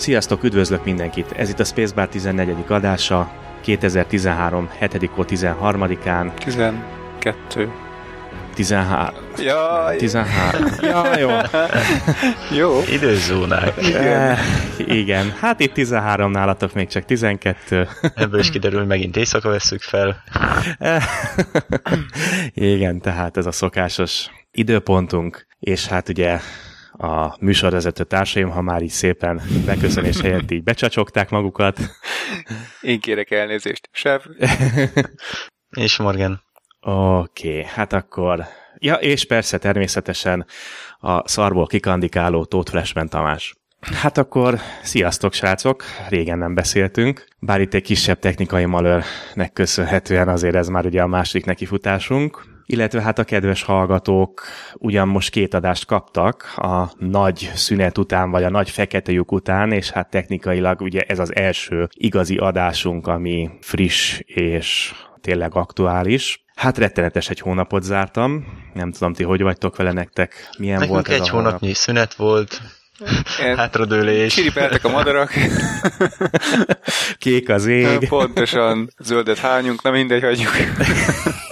Sziasztok, üdvözlök mindenkit! Ez itt a Spacebar 14. adása, 2013. 7. 13-án. 12. 13. Jaj. 13. Ja, jó. jó. Időzónák. Igen. E, igen. Hát itt 13 nálatok még csak 12. Ebből is kiderül, hogy megint éjszaka veszük fel. Eh, igen, tehát ez a szokásos időpontunk, és hát ugye a műsorvezető társaim, ha már így szépen beköszönés helyett így becsacsogták magukat. Én kérek elnézést. Sev. és Morgan. Oké, okay, hát akkor... Ja, és persze természetesen a szarból kikandikáló Tóth Flashman Tamás. Hát akkor sziasztok, srácok! Régen nem beszéltünk, bár itt egy kisebb technikai malőrnek köszönhetően azért ez már ugye a második nekifutásunk, illetve hát a kedves hallgatók ugyan most két adást kaptak a nagy szünet után, vagy a nagy fekete lyuk után, és hát technikailag ugye ez az első igazi adásunk, ami friss és tényleg aktuális. Hát rettenetes egy hónapot zártam. Nem tudom, ti hogy vagytok vele nektek? Milyen Nekünk volt ez egy a hónapnyi hónap? szünet volt, hátradőlés. Kiripeltek a madarak. Kék az ég. Pontosan zöldet hányunk, na mindegy, hagyjuk.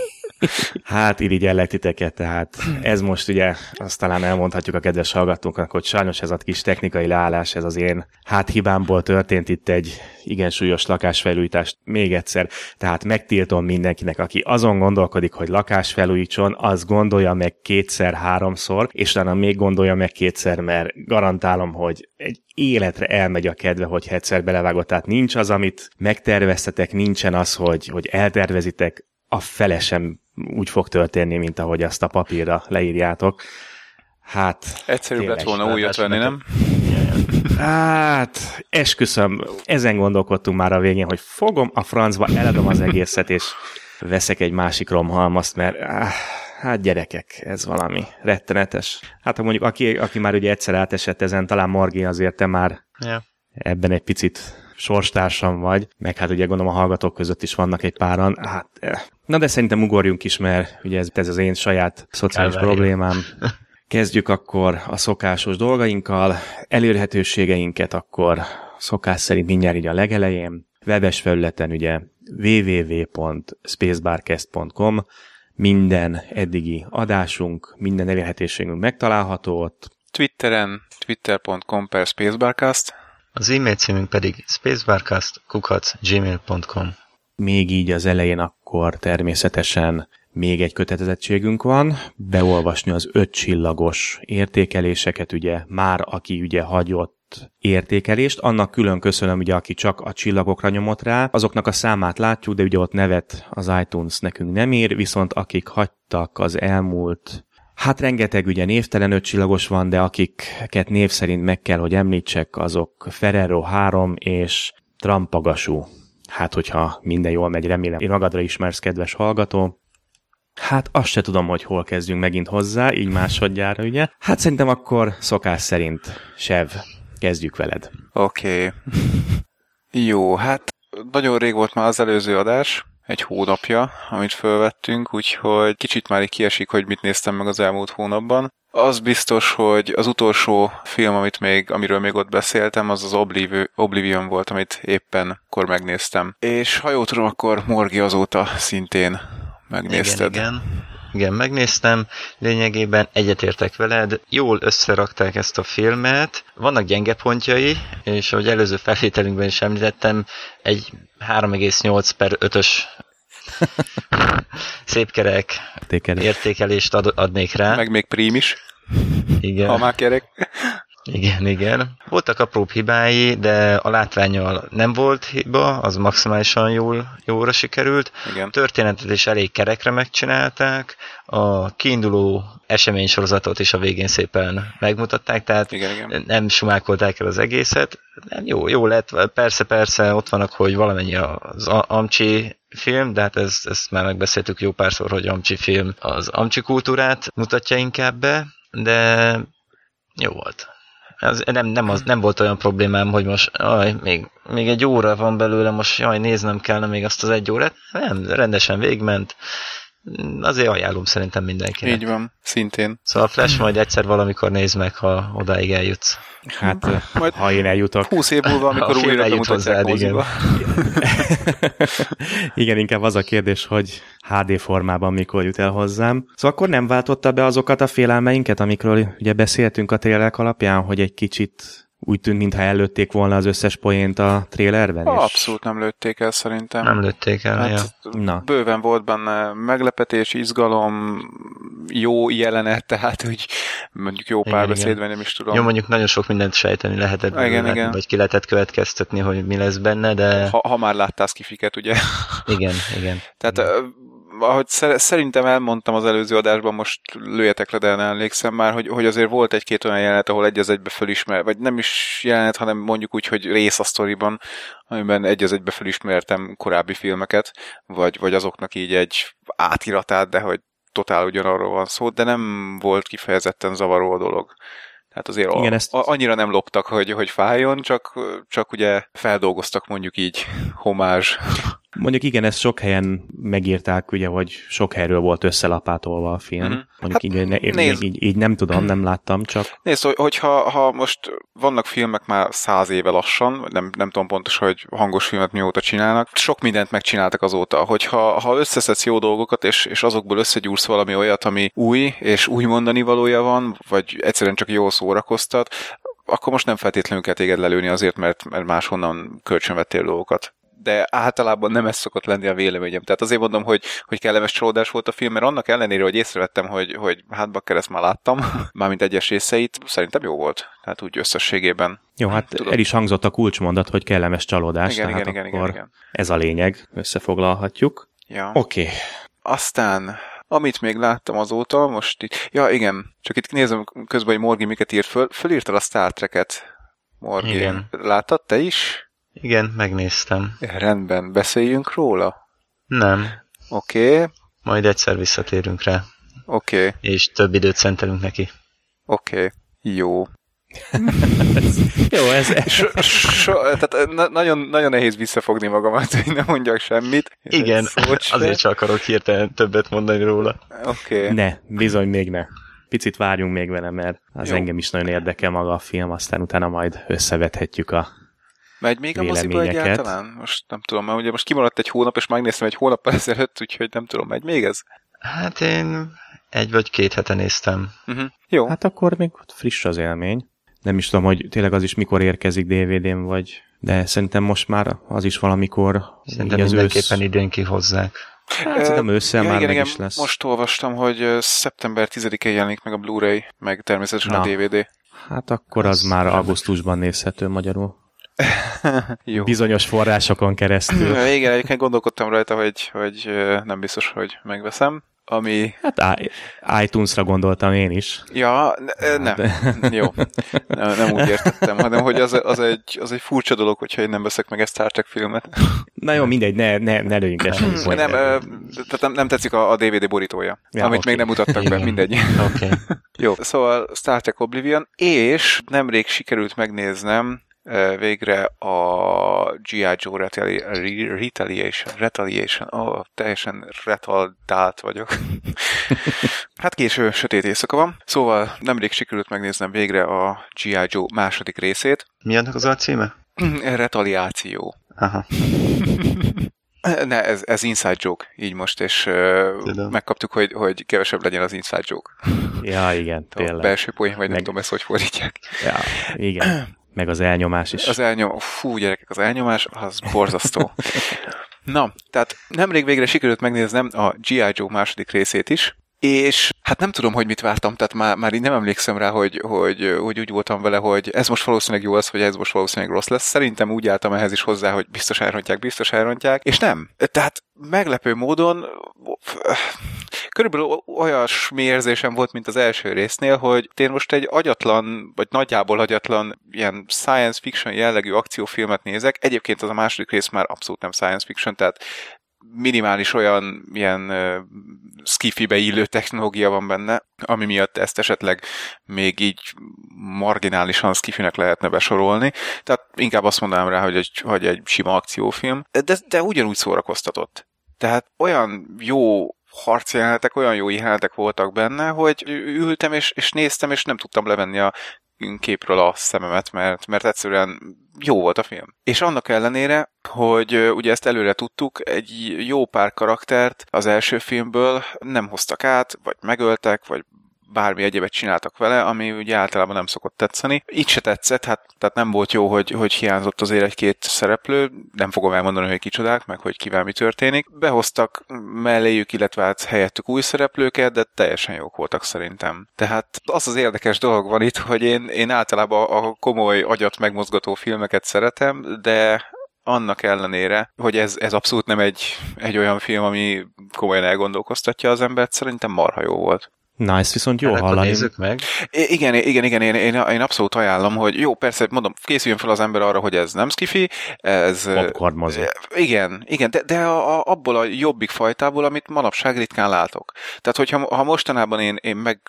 Hát irigyellek titeket, tehát ez most ugye azt talán elmondhatjuk a kedves hallgatóknak, hogy sajnos ez a kis technikai leállás, ez az én hát hibámból történt itt egy igen súlyos lakásfelújítást még egyszer, tehát megtiltom mindenkinek, aki azon gondolkodik, hogy lakás felújítson, az gondolja meg kétszer-háromszor, és utána még gondolja meg kétszer, mert garantálom, hogy egy életre elmegy a kedve, hogy egyszer belevágott. Tehát nincs az, amit megterveztetek, nincsen az, hogy, hogy eltervezitek, a fele sem úgy fog történni, mint ahogy azt a papírra leírjátok. Hát... Egyszerűbb lett volna újat venni, nem? Hát, esküszöm, ezen gondolkodtunk már a végén, hogy fogom a francba, eladom az egészet, és veszek egy másik romhalmazt, mert áh, hát gyerekek, ez valami rettenetes. Hát ha mondjuk, aki, aki már ugye egyszer átesett ezen, talán Morgi azért te már yeah. ebben egy picit sorstársam vagy, meg hát ugye gondolom a hallgatók között is vannak egy páran. Hát, eh. na de szerintem ugorjunk is, mert ugye ez, ez az én saját szociális Elvárja. problémám. Kezdjük akkor a szokásos dolgainkkal, elérhetőségeinket akkor szokás szerint mindjárt így a legelején. Webes felületen ugye www.spacebarcast.com minden eddigi adásunk, minden elérhetőségünk megtalálható ott. Twitteren, twitter.com per spacebarcast. Az e-mail címünk pedig spacebarcast.gmail.com Még így az elején akkor természetesen még egy kötelezettségünk van, beolvasni az öt csillagos értékeléseket, ugye már aki ugye hagyott értékelést, annak külön köszönöm, ugye, aki csak a csillagokra nyomott rá, azoknak a számát látjuk, de ugye ott nevet az iTunes nekünk nem ír, viszont akik hagytak az elmúlt Hát rengeteg ugye névtelen ötcsillagos van, de akiket név szerint meg kell, hogy említsek, azok Ferrero 3 és Trampagasú. Hát, hogyha minden jól megy, remélem. Én magadra ismersz, kedves hallgató. Hát azt se tudom, hogy hol kezdjünk megint hozzá, így másodjára, ugye? Hát szerintem akkor szokás szerint, Sev, kezdjük veled. Oké. Okay. Jó, hát nagyon rég volt már az előző adás, egy hónapja, amit felvettünk, úgyhogy kicsit már így kiesik, hogy mit néztem meg az elmúlt hónapban. Az biztos, hogy az utolsó film, amit még, amiről még ott beszéltem, az az Obliv- Oblivion volt, amit éppen akkor megnéztem. És ha jól tudom, akkor Morgi azóta szintén megnézted. Igen, igen. Igen, megnéztem, lényegében egyetértek veled, jól összerakták ezt a filmet, vannak gyenge pontjai, és ahogy előző felvételünkben is említettem, egy 3,8 per 5-ös szép kerek Értékelés. értékelést ad, adnék rá. Meg még prím is, Igen. ha már kerek. Igen, igen. Voltak apróbb hibái, de a látványal nem volt hiba, az maximálisan jól, jóra sikerült. Igen. Történetet is elég kerekre megcsinálták, a kiinduló eseménysorozatot is a végén szépen megmutatták, tehát Igen, igen. nem sumákolták el az egészet. Nem jó, jó lett, persze, persze, ott vannak, hogy valamennyi az a- Amcsi film, de hát ezt, ezt már megbeszéltük jó párszor, hogy Amcsi film az Amcsi kultúrát mutatja inkább be, de jó volt. Az, nem, nem, az, nem volt olyan problémám, hogy most aj, még, még egy óra van belőle, most jaj, néznem kellene még azt az egy órát. Nem, rendesen végment. Azért ajánlom szerintem mindenkinek. Így van, szintén. Szóval a Flash majd egyszer valamikor nézd meg, ha odáig eljutsz. Hát, Majd ha én eljutok. 20 év múlva, amikor A film újra eljut hozzád, igen. Igen, inkább az a kérdés, hogy HD formában mikor jut el hozzám. Szóval akkor nem váltotta be azokat a félelmeinket, amikről ugye beszéltünk a trélek alapján, hogy egy kicsit úgy tűnt, mintha előtték volna az összes poént a trélerben. és- Abszolút nem lőtték el szerintem. Nem lőtték el, ja. Hát, Na. bőven volt benne meglepetés, izgalom, jó jelenet, tehát hogy mondjuk jó Igen, párbeszéd, igen. vagy nem is tudom. Jó, mondjuk nagyon sok mindent sejteni lehetett Igen, belőle, igen. vagy ki lehetett következtetni, hogy mi lesz benne, de ha, ha már láttál skifiket, ugye? igen, igen. Tehát ö, ahogy szer- szerintem elmondtam az előző adásban, most lőjetek le, de nem emlékszem már, hogy, hogy azért volt egy-két olyan jelenet, ahol egy az egybe fölismer, vagy nem is jelenet, hanem mondjuk úgy, hogy rész a sztoriban, amiben egy az egybe fölismertem korábbi filmeket, vagy, vagy azoknak így egy átiratát, de hogy totál ugyanarról van szó, de nem volt kifejezetten zavaró a dolog. Tehát azért Igen, a, ezt- a, annyira nem loptak, hogy, hogy fájjon, csak, csak ugye feldolgoztak mondjuk így homázs. Mondjuk igen, ezt sok helyen megírták, ugye, hogy sok helyről volt összelapátolva a film. Mhm. Mm-hmm. Mondjuk Hát, igen, én nézd. így, így nem tudom, nem láttam, csak Nézd, hogy- hogyha ha most vannak filmek már száz éve lassan, nem, nem tudom pontosan, hogy hangos filmet mióta csinálnak, sok mindent megcsináltak azóta. Hogyha ha összeszedsz jó dolgokat, és, és azokból összegyúrsz valami olyat, ami új, és új mondani valója van, vagy egyszerűen csak jól szórakoztat, akkor most nem feltétlenül kell téged lelőni azért, mert, mert máshonnan kölcsönvettél dolgokat de általában nem ez szokott lenni a véleményem. Tehát azért mondom, hogy, hogy kellemes csalódás volt a film, mert annak ellenére, hogy észrevettem, hogy, hogy hát bakker ezt már láttam, mármint egyes részeit, szerintem jó volt. Tehát úgy összességében. jó, hát Tudom. el is hangzott a kulcsmondat, hogy kellemes csalódás, Igen, tehát igen, igen, akkor igen, igen. ez a lényeg, összefoglalhatjuk. Ja. Oké, okay. Aztán, amit még láttam azóta, most itt, ja igen, csak itt nézem közben, hogy Morgi miket írt föl, fölírtad a Star Trek-et, Morgi. Igen. Láttad te is? Igen, megnéztem. Rendben, beszéljünk róla? Nem, Oké, okay, majd egyszer visszatérünk rá, oké, okay, és több időt szentelünk neki. oké, okay. jó. jó, ez, So, so, tehát na- nagyon, nagyon nehéz visszafogni magamat, hogy nem mondjak semmit. Igen, azért csak akarok hirtelen többet mondani róla. Oké. Okay. ne, bizony még ne. Picit várjunk még vele, mert az Jó. engem is nagyon érdekel maga a film, aztán utána majd összevethetjük a... Megy még a moziba egyáltalán? Most nem tudom, mert ugye most kimaradt egy hónap, és megnéztem egy hónappal ezelőtt, úgyhogy nem tudom, megy még ez? Hát én egy vagy két hete néztem. Uh-huh. Jó. Hát, akkor még ott friss az élmény. Nem is tudom, hogy tényleg az is mikor érkezik DVD-n, vagy... De szerintem most már az is valamikor... Szerintem az mindenképpen ősz- idén kihozzák. Hát szerintem ősszel már meg is lesz. Most olvastam, hogy szeptember 10-én jelenik meg a Blu-ray, meg természetesen Na. a DVD. Hát akkor az már augusztusban nézhető magyarul. Jó. Bizonyos forrásokon keresztül. Igen, egyébként gondolkodtam rajta, hogy, hogy nem biztos, hogy megveszem. Ami... Hát iTunes-ra gondoltam én is. Ja, ne, nem. Jó. Nem, nem úgy értettem, hanem hogy az, az, egy, az egy furcsa dolog, hogyha én nem veszek meg ezt Star Trek filmet. Na jó, mindegy, ne, ne, ne lőjünk semmi nem, tehát nem, nem tetszik a, a DVD borítója, Ja, amit oké. még nem mutattak be, mindegy. Oké. Okay. Jó, szóval Star Trek Oblivion, és nemrég sikerült megnéznem végre a G.I. Joe Retali- Re- Retaliation, Retaliation, oh, teljesen retaldált vagyok. hát késő, sötét éjszaka van. Szóval nemrég sikerült megnéznem végre a G.I. Joe második részét. Mi annak az a címe? Retaliáció. Aha. Ne, ez, ez inside joke, így most, és uh, megkaptuk, hogy, hogy kevesebb legyen az inside joke. Ja, igen, A tényleg. belső poén, vagy nem Meg- tudom ezt, hogy fordítják. Ja, igen. Meg az elnyomás is. Az elnyom, fú, gyerekek, az elnyomás, az borzasztó. Na, tehát nemrég végre sikerült megnéznem a G.I. Joe második részét is, és hát nem tudom, hogy mit vártam, tehát már, már így nem emlékszem rá, hogy, hogy, hogy úgy voltam vele, hogy ez most valószínűleg jó lesz, vagy ez most valószínűleg rossz lesz. Szerintem úgy álltam ehhez is hozzá, hogy biztos elrontják, biztos elrontják, és nem. Tehát meglepő módon körülbelül olyasmi érzésem volt, mint az első résznél, hogy én most egy agyatlan, vagy nagyjából agyatlan ilyen science fiction jellegű akciófilmet nézek. Egyébként az a második rész már abszolút nem science fiction, tehát minimális olyan ilyen uh, skifibe illő technológia van benne, ami miatt ezt esetleg még így marginálisan skifinek lehetne besorolni. Tehát inkább azt mondanám rá, hogy egy, hogy egy sima akciófilm, de, de ugyanúgy szórakoztatott. Tehát olyan jó harci jelenetek, olyan jó jelenetek voltak benne, hogy ültem és, és néztem, és nem tudtam levenni a képről a szememet, mert, mert egyszerűen jó volt a film. És annak ellenére, hogy ugye ezt előre tudtuk, egy jó pár karaktert az első filmből nem hoztak át, vagy megöltek, vagy bármi egyébet csináltak vele, ami ugye általában nem szokott tetszeni. Így se tetszett, hát tehát nem volt jó, hogy, hogy hiányzott azért egy-két szereplő, nem fogom elmondani, hogy kicsodák, meg hogy kivel mi történik. Behoztak melléjük, illetve hát helyettük új szereplőket, de teljesen jók voltak szerintem. Tehát az az érdekes dolog van itt, hogy én, én általában a komoly agyat megmozgató filmeket szeretem, de annak ellenére, hogy ez, ez abszolút nem egy, egy olyan film, ami komolyan elgondolkoztatja az embert, szerintem marha jó volt. Nice, viszont jó hallani. Nézzük meg. I- igen, igen, igen, én, én, én abszolút ajánlom, hogy jó, persze, mondom, készüljön fel az ember arra, hogy ez nem skifi, ez... Popcorn mozi. Igen, igen, de, de a, a, abból a jobbik fajtából, amit manapság ritkán látok. Tehát, hogyha ha mostanában én, én meg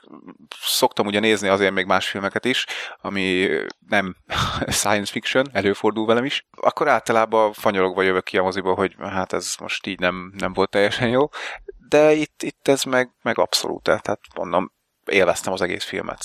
szoktam ugye nézni azért még más filmeket is, ami nem science fiction, előfordul velem is, akkor általában fanyologva jövök ki a moziba, hogy hát ez most így nem, nem volt teljesen jó de itt, itt ez meg, meg abszolút, tehát mondom, élveztem az egész filmet.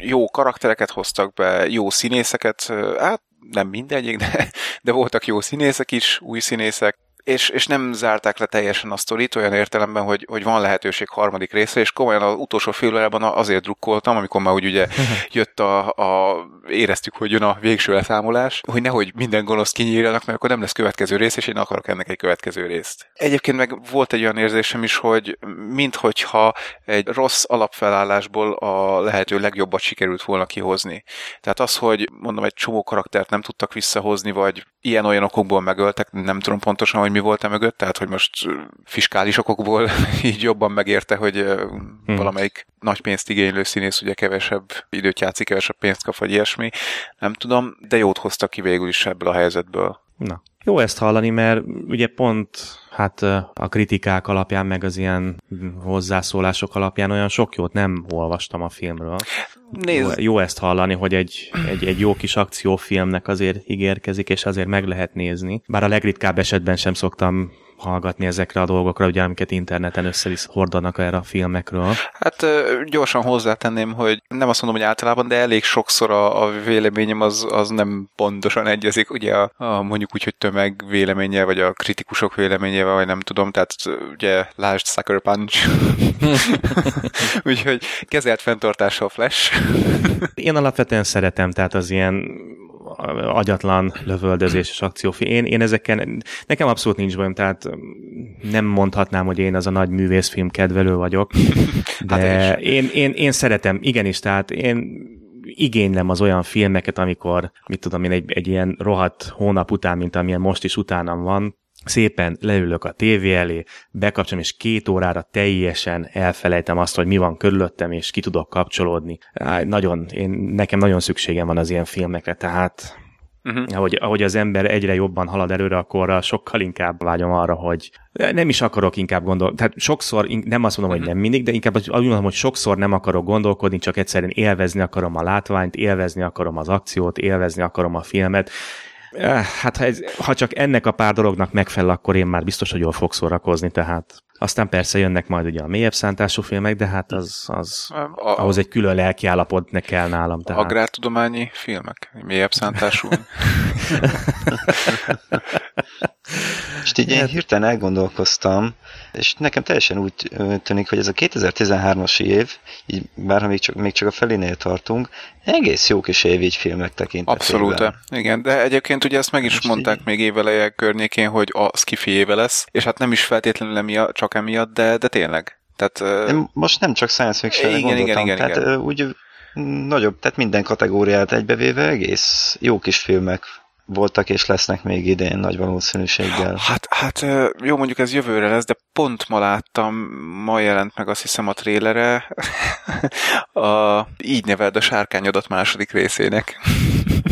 Jó karaktereket hoztak be, jó színészeket, hát nem mindegyik, de, de voltak jó színészek is, új színészek, és, és nem zárták le teljesen a sztorit olyan értelemben, hogy, hogy van lehetőség harmadik részre, és komolyan az utolsó félórában azért drukkoltam, amikor már úgy ugye jött a, a, éreztük, hogy jön a végső leszámolás, hogy nehogy minden gonosz kinyírjanak, mert akkor nem lesz következő rész, és én akarok ennek egy következő részt. Egyébként meg volt egy olyan érzésem is, hogy minthogyha egy rossz alapfelállásból a lehető legjobbat sikerült volna kihozni. Tehát az, hogy mondom, egy csomó karaktert nem tudtak visszahozni, vagy ilyen-olyan okokból megöltek, nem tudom pontosan, hogy mi volt e mögött, tehát hogy most fiskális okokból így jobban megérte, hogy hmm. valamelyik nagy pénzt igénylő színész ugye kevesebb időt játszik, kevesebb pénzt kap, vagy ilyesmi, nem tudom, de jót hoztak ki végül is ebből a helyzetből. Na, jó ezt hallani, mert ugye pont hát a kritikák alapján, meg az ilyen hozzászólások alapján olyan sok jót nem olvastam a filmről. Nézd. Jó, jó ezt hallani, hogy egy, egy, egy jó kis akciófilmnek azért ígérkezik, és azért meg lehet nézni. Bár a legritkább esetben sem szoktam hallgatni ezekre a dolgokra, ugye, amiket interneten össze is hordanak erre a filmekről. Hát gyorsan hozzátenném, hogy nem azt mondom, hogy általában, de elég sokszor a, a véleményem az, az nem pontosan egyezik, ugye a, a mondjuk úgy, hogy tömeg véleménye, vagy a kritikusok véleményével, vagy nem tudom, tehát ugye lásd Sucker Punch. Úgyhogy kezelt fenntartással Flash. Én alapvetően szeretem, tehát az ilyen agyatlan lövöldözéses akciófilm. Én, én ezeken, nekem abszolút nincs bajom, tehát nem mondhatnám, hogy én az a nagy művészfilm kedvelő vagyok, de hát én, én, én, én szeretem, igenis, tehát én igénylem az olyan filmeket, amikor, mit tudom én, egy, egy ilyen rohadt hónap után, mint amilyen most is utánam van, szépen leülök a tévé elé, bekapcsolom, és két órára teljesen elfelejtem azt, hogy mi van körülöttem, és ki tudok kapcsolódni. Nagyon, én, nekem nagyon szükségem van az ilyen filmekre, tehát Uh-huh. Ahogy, ahogy az ember egyre jobban halad előre, akkor sokkal inkább vágyom arra, hogy nem is akarok inkább gondolni. Tehát sokszor, nem azt mondom, hogy nem mindig, de inkább azt mondom, hogy sokszor nem akarok gondolkodni, csak egyszerűen élvezni akarom a látványt, élvezni akarom az akciót, élvezni akarom a filmet, hát ha, ez, ha csak ennek a pár dolognak megfelel, akkor én már biztos, hogy jól fog szórakozni, tehát aztán persze jönnek majd ugye a mélyebb szántású filmek, de hát az, az a, ahhoz egy külön lelki állapot ne kell nálam. Tehát. Agrártudományi filmek, mélyebb szántású. És így én hirtelen elgondolkoztam, és nekem teljesen úgy tűnik, hogy ez a 2013-as év, így bárha még csak, még csak a felénél tartunk, egész jó kis év így filmek tekintetében. Abszolút, igen, de egyébként ugye ezt meg is Most mondták így... még éveleje környékén, hogy a skifi éve lesz, és hát nem is feltétlenül emiatt, csak emiatt, de, de tényleg. Tehát, uh... Most nem csak science fiction igen, igen, igen, tehát igen. úgy nagyobb, tehát minden kategóriát egybevéve egész jó kis filmek voltak és lesznek még idén nagy valószínűséggel. Hát, hát jó, mondjuk ez jövőre lesz, de pont ma láttam, ma jelent meg azt hiszem a trélere, a Így neveld a sárkányodat második részének.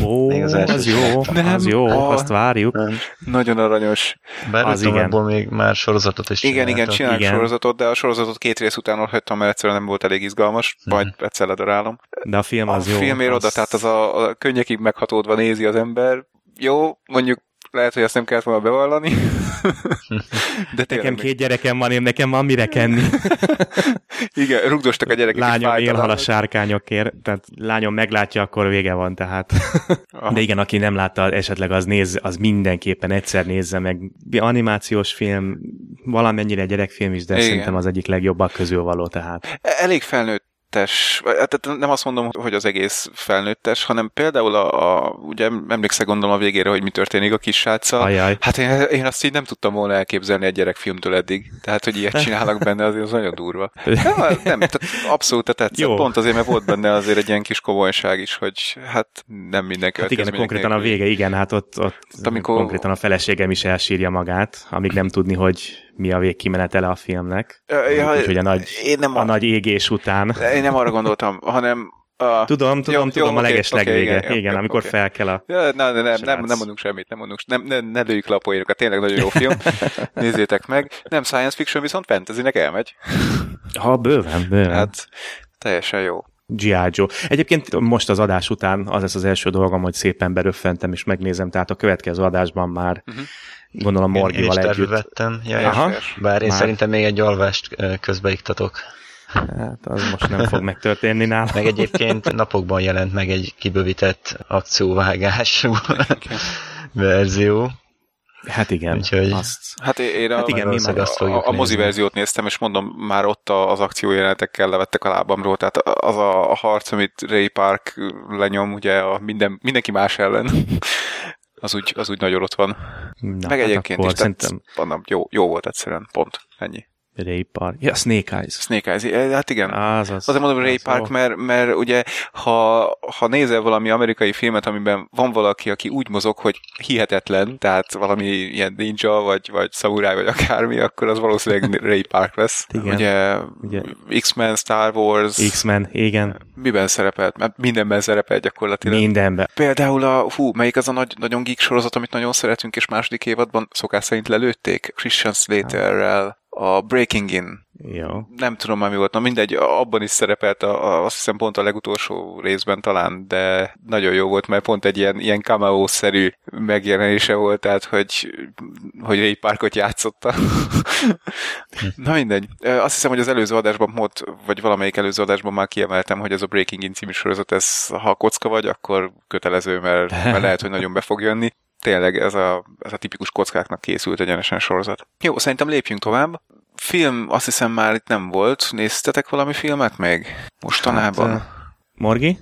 Ó, még az, az jó, nem, az jó, a, azt várjuk. Nem. Nagyon aranyos. Bár az igen. abból még már sorozatot is Igen, igen, csinálják igen. sorozatot, de a sorozatot két rész után hagytam, mert egyszerűen nem volt elég izgalmas, mhm. majd hmm. egyszer ledarálom. De a film az a jó. A filmér az... oda, tehát az a, a könnyekig meghatódva nézi az ember, jó, mondjuk lehet, hogy ezt nem kellett volna bevallani. De nekem két gyerekem van, én nekem van mire kenni. Igen, rugdostak a gyerekek. Lányom élhal a sárkányokért, tehát lányom meglátja, akkor vége van, tehát. De igen, aki nem látta, esetleg az néz, az mindenképpen egyszer nézze meg. Animációs film, valamennyire gyerekfilm is, de igen. szerintem az egyik legjobbak közül való, tehát. Elég felnőtt felnőttes, tehát nem azt mondom, hogy az egész felnőttes, hanem például a, a ugye emlékszek gondolom a végére, hogy mi történik a kis sráccal. Hát én, én, azt így nem tudtam volna elképzelni egy gyerekfilmtől eddig. Tehát, hogy ilyet csinálnak benne, azért az nagyon durva. Nem, nem tehát abszolút tetszett. Jó. Pont azért, mert volt benne azért egy ilyen kis komolyság is, hogy hát nem mindenki. Hát igen, konkrétan nélkül. a vége, igen, hát ott, ott hát amikor... konkrétan a feleségem is elsírja magát, amíg nem tudni, hogy mi a végkimenetele a filmnek. Ja, Úgyhogy a nagy, én nem a, a nagy égés után. Én nem arra gondoltam, hanem a... Tudom, tudom, jó, tudom, jó, a leges okay, legvége. Okay, igen, igen, amikor okay. fel kell a... Ja, ne, ne, ne, nem, nem mondunk semmit, nem mondunk, nem, ne, ne lőjük le a poénokat, tényleg nagyon jó film. Nézzétek meg. Nem science fiction, viszont fantasynek elmegy. Ha, bőven, bőven. Hát, teljesen jó. G.I. Joe. Egyébként most az adás után az lesz az első dolgom, hogy szépen beröffentem és megnézem, tehát a következő adásban már uh-huh. Gondolom Morgival én, én együtt. vettem, ja, Aha, bár én Már... szerintem még egy alvást közbeiktatok. Hát az most nem fog megtörténni nálam. Meg egyébként napokban jelent meg egy kibővített akcióvágású verzió. Hát igen. Úgyhogy... Azt... Hát én a, hát igen, mi meg azt a, a mozi verziót néztem, és mondom, már ott az akciójelenetekkel levettek a lábamról, tehát az a, a harc, amit Ray Park lenyom, ugye a minden, mindenki más ellen, az úgy, az úgy nagyon ott van. Na, Meg hát egyébként is, szerintem... tehát, jó, jó volt egyszerűen, pont, ennyi. Ray Park. Ja, Snake Eyes. Snake Eyes, eh, hát igen. Az, az, Azért mondom Ray Park, mert, mert ugye, ha, ha nézel valami amerikai filmet, amiben van valaki, aki úgy mozog, hogy hihetetlen, tehát valami ilyen ninja, vagy, vagy szamuráj, vagy akármi, akkor az valószínűleg Ray Park lesz. Igen. Ugye, ugye. X-Men, Star Wars. X-Men, igen. Miben szerepelt? Mert mindenben szerepelt gyakorlatilag. Mindenben. Például a, hú, melyik az a nagy, nagyon geek sorozat, amit nagyon szeretünk, és második évadban szokás szerint lelőtték? Christian Slaterrel a Breaking In. Jó. Nem tudom már mi volt, na mindegy, abban is szerepelt, a, a, azt hiszem pont a legutolsó részben talán, de nagyon jó volt, mert pont egy ilyen, ilyen cameo-szerű megjelenése volt, tehát hogy, hogy Ray Parkot játszotta. na mindegy. Azt hiszem, hogy az előző adásban volt, vagy valamelyik előző adásban már kiemeltem, hogy ez a Breaking In című sorozat, ez ha kocka vagy, akkor kötelező, mert, mert lehet, hogy nagyon be fog jönni tényleg ez a, ez a tipikus kockáknak készült egyenesen sorozat. Jó, szerintem lépjünk tovább. Film azt hiszem már itt nem volt. Néztetek valami filmet még mostanában? Hát, uh, Morgi?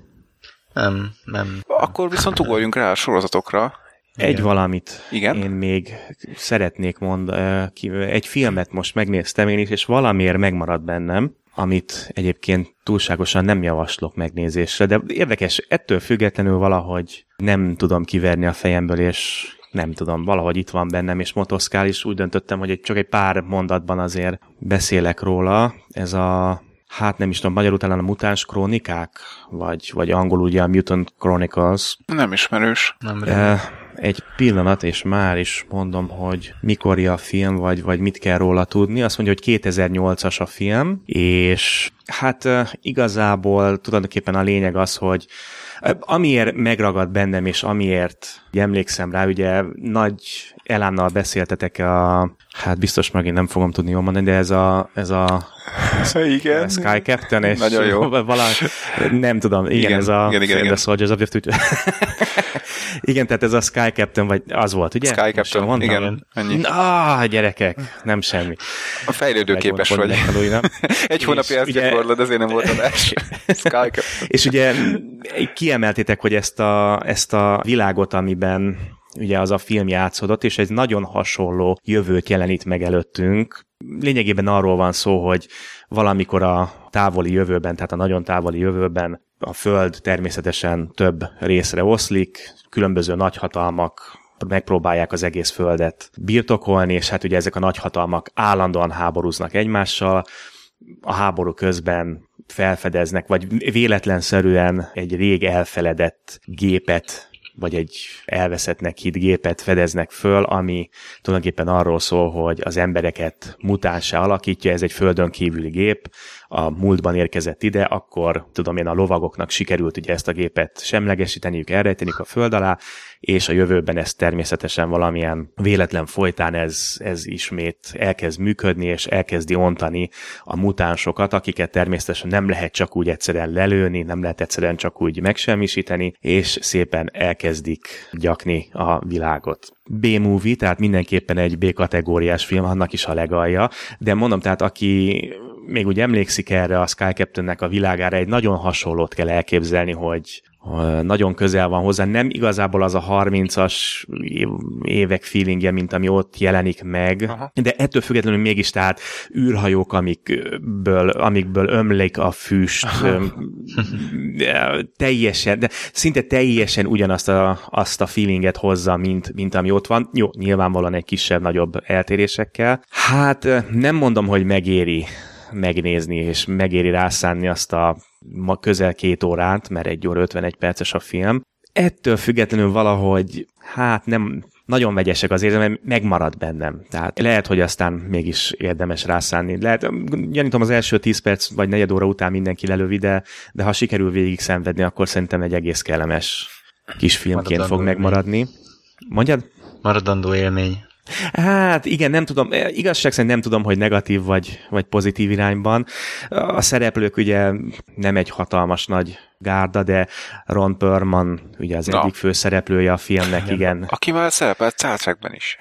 Nem, nem. Akkor viszont ugorjunk rá a sorozatokra. Egy Igen. valamit Igen? én még szeretnék mondani. Egy filmet most megnéztem én is, és valamiért megmaradt bennem amit egyébként túlságosan nem javaslok megnézésre, de érdekes, ettől függetlenül valahogy nem tudom kiverni a fejemből, és nem tudom, valahogy itt van bennem, és motoszkál is úgy döntöttem, hogy csak egy pár mondatban azért beszélek róla. Ez a hát nem is tudom, magyarul talán a mutáns krónikák, vagy, vagy angolul ugye a Mutant Chronicles. Nem ismerős. Nem e, egy pillanat, és már is mondom, hogy mikor a film, vagy, vagy mit kell róla tudni. Azt mondja, hogy 2008-as a film, és hát igazából tulajdonképpen a lényeg az, hogy Amiért megragad bennem, és amiért emlékszem rá, ugye nagy elánnal beszéltetek a, hát biztos megint nem fogom tudni jól mondani, de ez a, ez a, igen. Sky Captain, és Nagyon jó. Valami, nem tudom, igen, igen ez a igen, igen, igen. Soldiers of the igen, tehát ez a Sky Captain, vagy az volt, ugye? Sky Captain, mondtam? igen. Ennyi. Ah, gyerekek, nem semmi. A fejlődő képes vagy. Egy hónapja ezt gyakorlod, ezért nem volt adás. Sky Captain. És ugye kiemeltétek, hogy ezt a, ezt a világot, amiben ugye az a film játszódott, és egy nagyon hasonló jövőt jelenít meg előttünk. Lényegében arról van szó, hogy valamikor a távoli jövőben, tehát a nagyon távoli jövőben a Föld természetesen több részre oszlik, különböző nagyhatalmak megpróbálják az egész földet birtokolni, és hát ugye ezek a nagyhatalmak állandóan háborúznak egymással, a háború közben felfedeznek, vagy véletlenszerűen egy rég elfeledett gépet vagy egy elveszettnek hit gépet fedeznek föl, ami tulajdonképpen arról szól, hogy az embereket mutánsá alakítja, ez egy földön kívüli gép, a múltban érkezett ide, akkor tudom én a lovagoknak sikerült ugye ezt a gépet semlegesíteniük, elrejteniük a föld alá, és a jövőben ez természetesen valamilyen véletlen folytán ez, ez ismét elkezd működni, és elkezdi ontani a mutánsokat, akiket természetesen nem lehet csak úgy egyszerűen lelőni, nem lehet egyszerűen csak úgy megsemmisíteni, és szépen elkezdik gyakni a világot. B-movie, tehát mindenképpen egy B-kategóriás film, annak is a legalja, de mondom, tehát aki még úgy emlékszik erre a Sky Captain-nek a világára, egy nagyon hasonlót kell elképzelni, hogy nagyon közel van hozzá. Nem igazából az a 30-as évek feelingje, mint ami ott jelenik meg, Aha. de ettől függetlenül mégis tehát űrhajók, amikből, amikből ömlik a füst, teljesen, de szinte teljesen ugyanazt a, azt a feelinget hozza, mint, mint ami ott van. Jó, nyilvánvalóan egy kisebb-nagyobb eltérésekkel. Hát nem mondom, hogy megéri megnézni, és megéri rászánni azt a ma közel két órát, mert egy óra 51 perces a film. Ettől függetlenül valahogy, hát nem, nagyon vegyesek az érzelmek, megmarad bennem. Tehát lehet, hogy aztán mégis érdemes rászánni. Lehet, gyanítom az első 10 perc vagy negyed óra után mindenki lelövi, de, de ha sikerül végig szenvedni, akkor szerintem egy egész kellemes kis filmként fog megmaradni. Mondjad? Maradandó élmény. Hát igen, nem tudom, igazság szerint nem tudom, hogy negatív vagy, vagy pozitív irányban. A szereplők ugye nem egy hatalmas nagy gárda, de Ron Perlman ugye az Na. egyik főszereplője a filmnek, igen. Aki már szerepelt Star is.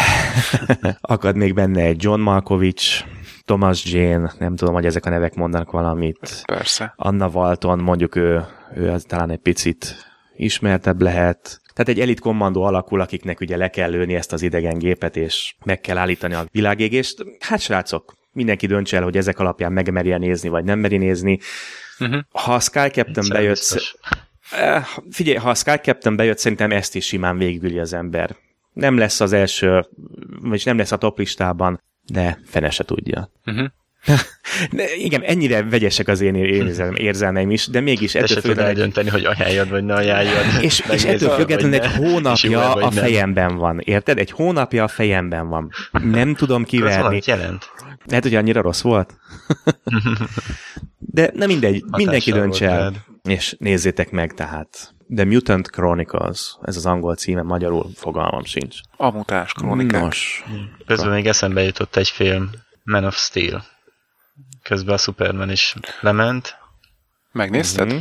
Akad még benne egy John Malkovich, Thomas Jane, nem tudom, hogy ezek a nevek mondanak valamit. Persze. Anna Walton, mondjuk ő, ő az talán egy picit ismertebb lehet. Tehát egy elit kommandó alakul, akiknek ugye le kell lőni ezt az idegen gépet, és meg kell állítani a világégést. Hát srácok, mindenki döntse el, hogy ezek alapján megmerje nézni, vagy nem meri nézni. Uh-huh. Ha a Sky Captain bejött... Eh, figyelj, ha a Sky Captain bejött, szerintem ezt is simán végigüli az ember. Nem lesz az első, vagy nem lesz a top listában, de fene se tudja. Uh-huh. Igen, ennyire vegyesek az én érzelmeim is, de mégis ettől függetlenül... dönteni, hogy ajánljad, vagy ne ajánljad. És, és ettől függetlenül egy hónapja a fejemben van, érted? Egy hónapja a fejemben van. Nem tudom kiverni. Ez jelent? Lehet, hogy annyira rossz volt. de nem mindegy, Hatással mindenki döntse el, és nézzétek meg tehát. The Mutant Chronicles, ez az angol címe, magyarul fogalmam sincs. A mutás kronikák. Nos. Közben még eszembe jutott egy film, Man of Steel közben a Superman is lement. Megnézted? Mm-hmm.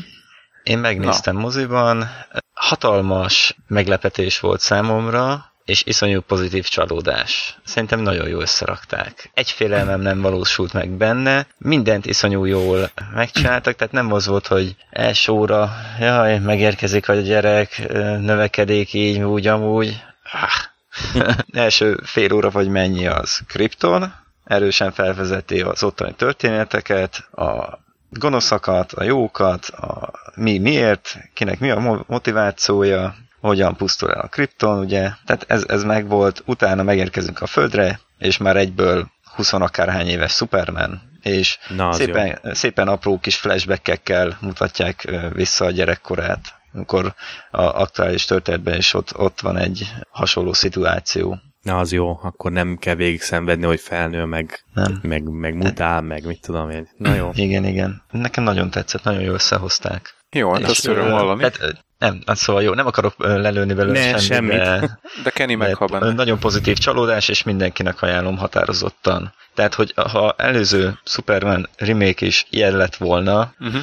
Én megnéztem Na. moziban. Hatalmas meglepetés volt számomra, és iszonyú pozitív csalódás. Szerintem nagyon jól összerakták. Egy félelmem nem valósult meg benne, mindent iszonyú jól megcsináltak, tehát nem az volt, hogy első óra, jaj, megérkezik a gyerek, növekedik így, úgy, amúgy. Ah. első fél óra vagy mennyi az Krypton, erősen felvezeti az ottani történeteket, a gonoszakat, a jókat, a mi miért, kinek mi a motivációja, hogyan pusztul el a kripton, ugye, tehát ez, ez megvolt, utána megérkezünk a földre, és már egyből 20 akárhány éves Superman, és Na, szépen, szépen apró kis flashback-ekkel mutatják vissza a gyerekkorát, amikor a aktuális történetben is ott, ott van egy hasonló szituáció. Na, az jó, akkor nem kell végig szenvedni, hogy felnő, meg, nem. meg, meg mutál, meg mit tudom én. Na jó. Igen, igen. Nekem nagyon tetszett, nagyon jól összehozták. Jó, hát azt öröm hallani. Hát, nem, hát szóval jó, nem akarok lelőni belőle ne, semmit, de, de Kenny meghal benne. Nagyon pozitív csalódás, és mindenkinek ajánlom határozottan. Tehát, hogy ha előző Superman remake is ilyen lett volna, uh-huh.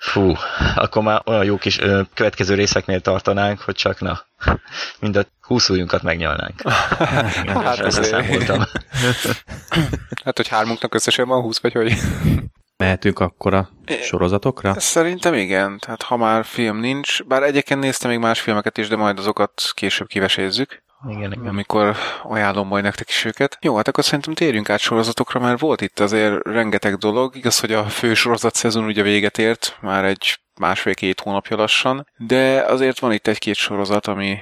Fú, akkor már olyan jó kis ö, következő részeknél tartanánk, hogy csak na, mind a húsz ujjunkat megnyalnánk. hát azért. hát, hogy hármunknak összesen van húsz, vagy hogy? Mehetünk akkor a sorozatokra? Szerintem igen, tehát ha már film nincs, bár egyébként néztem még más filmeket is, de majd azokat később kivesézzük. Igen, igen. Amikor ajánlom majd nektek is őket. Jó, hát akkor szerintem térjünk át sorozatokra, mert volt itt azért rengeteg dolog. Igaz, hogy a fő sorozat szezon ugye véget ért, már egy másfél-két hónapja lassan, de azért van itt egy-két sorozat, ami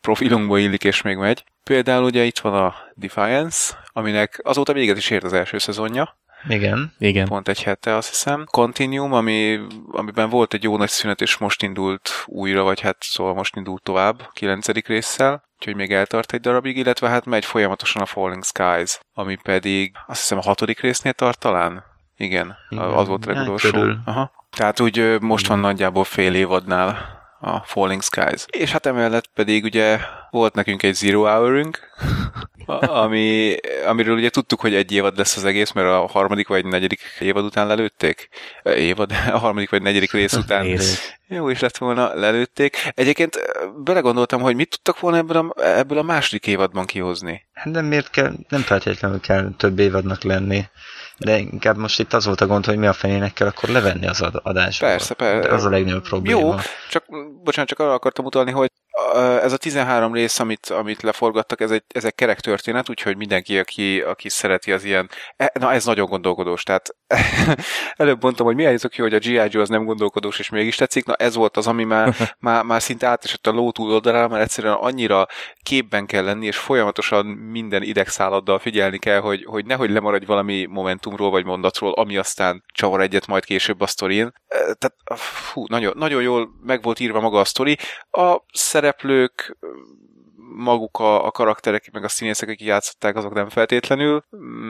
profilunkba illik és még megy. Például ugye itt van a Defiance, aminek azóta véget is ért az első szezonja. Igen. Igen. Pont egy hete, azt hiszem. Continuum, ami, amiben volt egy jó nagy szünet, és most indult újra, vagy hát szóval most indult tovább, kilencedik résszel, úgyhogy még eltart egy darabig, illetve hát megy folyamatosan a Falling Skies, ami pedig azt hiszem a hatodik résznél tart talán. Igen, Igen. az volt a legutolsó. Aha. Tehát úgy most van nagyjából fél évadnál a Falling Skies. És hát emellett pedig ugye volt nekünk egy Zero Hour-ünk, ami, amiről ugye tudtuk, hogy egy évad lesz az egész, mert a harmadik vagy negyedik évad után lelőtték. Évad, a harmadik vagy negyedik rész után jó is lett volna, lelőtték. Egyébként belegondoltam, hogy mit tudtak volna ebből a, ebből a második évadban kihozni. Hát de miért kell, nem feltétlenül kell több évadnak lenni. De inkább most itt az volt a gond, hogy mi a fenének kell akkor levenni az adásból. Persze, persze. Az a legnagyobb probléma. Jó, csak, bocsánat, csak arra akartam utalni, hogy ez a 13 rész, amit, amit leforgattak, ez egy, ez egy kerek történet, úgyhogy mindenki, aki, aki szereti az ilyen, e, na ez nagyon gondolkodós, tehát előbb mondtam, hogy mi állítok ki, hogy a G.I. Joe az nem gondolkodós, és mégis tetszik, na ez volt az, ami már, már, már szinte átesett a ló túloldalára, mert egyszerűen annyira képben kell lenni, és folyamatosan minden idegszálladdal figyelni kell, hogy, hogy nehogy lemaradj valami momentumról, vagy mondatról, ami aztán csavar egyet majd később a sztorin. Tehát, fú, nagyon, nagyon jól meg volt írva maga a sztori. A szereplők, maguk a, a karakterek, meg a színészek, akik játszották, azok nem feltétlenül,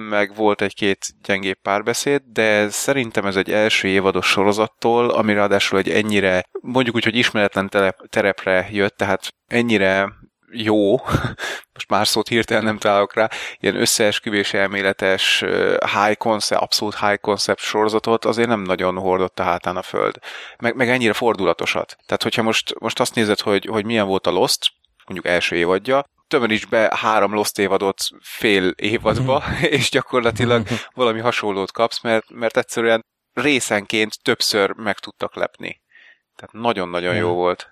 meg volt egy-két gyengébb párbeszéd, de szerintem ez egy első évados sorozattól, ami ráadásul egy ennyire, mondjuk úgy, hogy ismeretlen terep, terepre jött, tehát ennyire jó, most más szót hirtelen nem találok rá, ilyen összeesküvés elméletes high concept, abszolút high concept sorozatot azért nem nagyon hordott a hátán a föld. Meg, meg ennyire fordulatosat. Tehát, hogyha most, most azt nézed, hogy, hogy milyen volt a Lost, mondjuk első évadja, tömöríts be három Lost évadot fél évadba, és gyakorlatilag valami hasonlót kapsz, mert, mert egyszerűen részenként többször meg tudtak lepni. Tehát nagyon-nagyon jó volt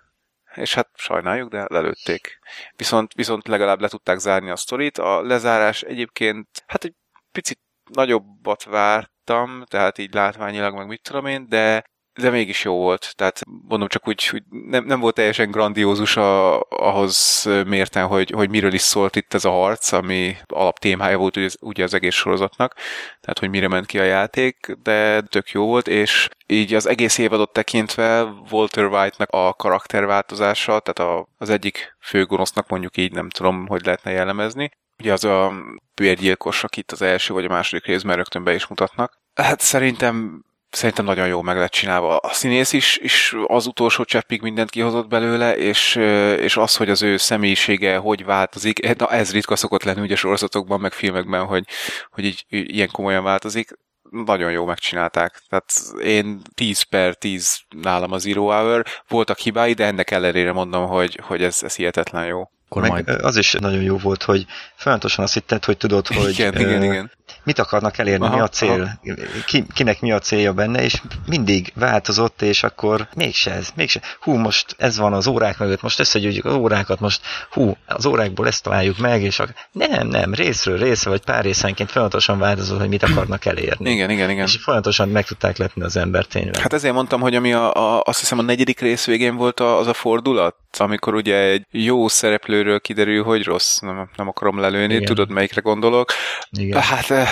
és hát sajnáljuk, de lelőtték. Viszont, viszont legalább le tudták zárni a sztorit. A lezárás egyébként, hát egy picit nagyobbat vártam, tehát így látványilag meg mit tudom én, de de mégis jó volt. Tehát mondom csak úgy, hogy nem, nem volt teljesen grandiózus a, ahhoz mérten, hogy, hogy miről is szólt itt ez a harc, ami alaptémája volt ugye, az egész sorozatnak, tehát hogy mire ment ki a játék, de tök jó volt, és így az egész évadot tekintve Walter White-nak a karakterváltozása, tehát a, az egyik főgonosznak mondjuk így nem tudom, hogy lehetne jellemezni, Ugye az a bérgyilkos, akit az első vagy a második részben rögtön be is mutatnak. Hát szerintem szerintem nagyon jó meg lett csinálva. A színész is, is az utolsó cseppig mindent kihozott belőle, és, és az, hogy az ő személyisége hogy változik, na ez ritka szokott lenni ugye sorozatokban, meg filmekben, hogy, hogy így ilyen komolyan változik, nagyon jó megcsinálták. Tehát én 10 per 10 nálam az Zero Hour. Voltak hibái, de ennek ellenére mondom, hogy, hogy ez, ez hihetetlen jó. Akkor Meg majd... az is nagyon jó volt, hogy folyamatosan azt hitted, hogy tudod, hogy igen, uh, igen, igen. Mit akarnak elérni, aha, mi a cél, ki, kinek mi a célja benne, és mindig változott, és akkor mégse ez, mégse. Hú, most ez van az órák mögött, most összegyűjtjük az órákat, most hú, az órákból ezt találjuk meg, és ak- nem, nem, részről részre, vagy pár részenként folyamatosan változott, hogy mit akarnak elérni. Igen, igen, igen. És folyamatosan meg tudták lepni az ember tényleg. Hát ezért mondtam, hogy ami a, a, azt hiszem a negyedik rész végén volt a, az a fordulat, amikor ugye egy jó szereplőről kiderül, hogy rossz, nem, nem akarom lelőni, Igen. tudod melyikre gondolok. Igen. Hát eh,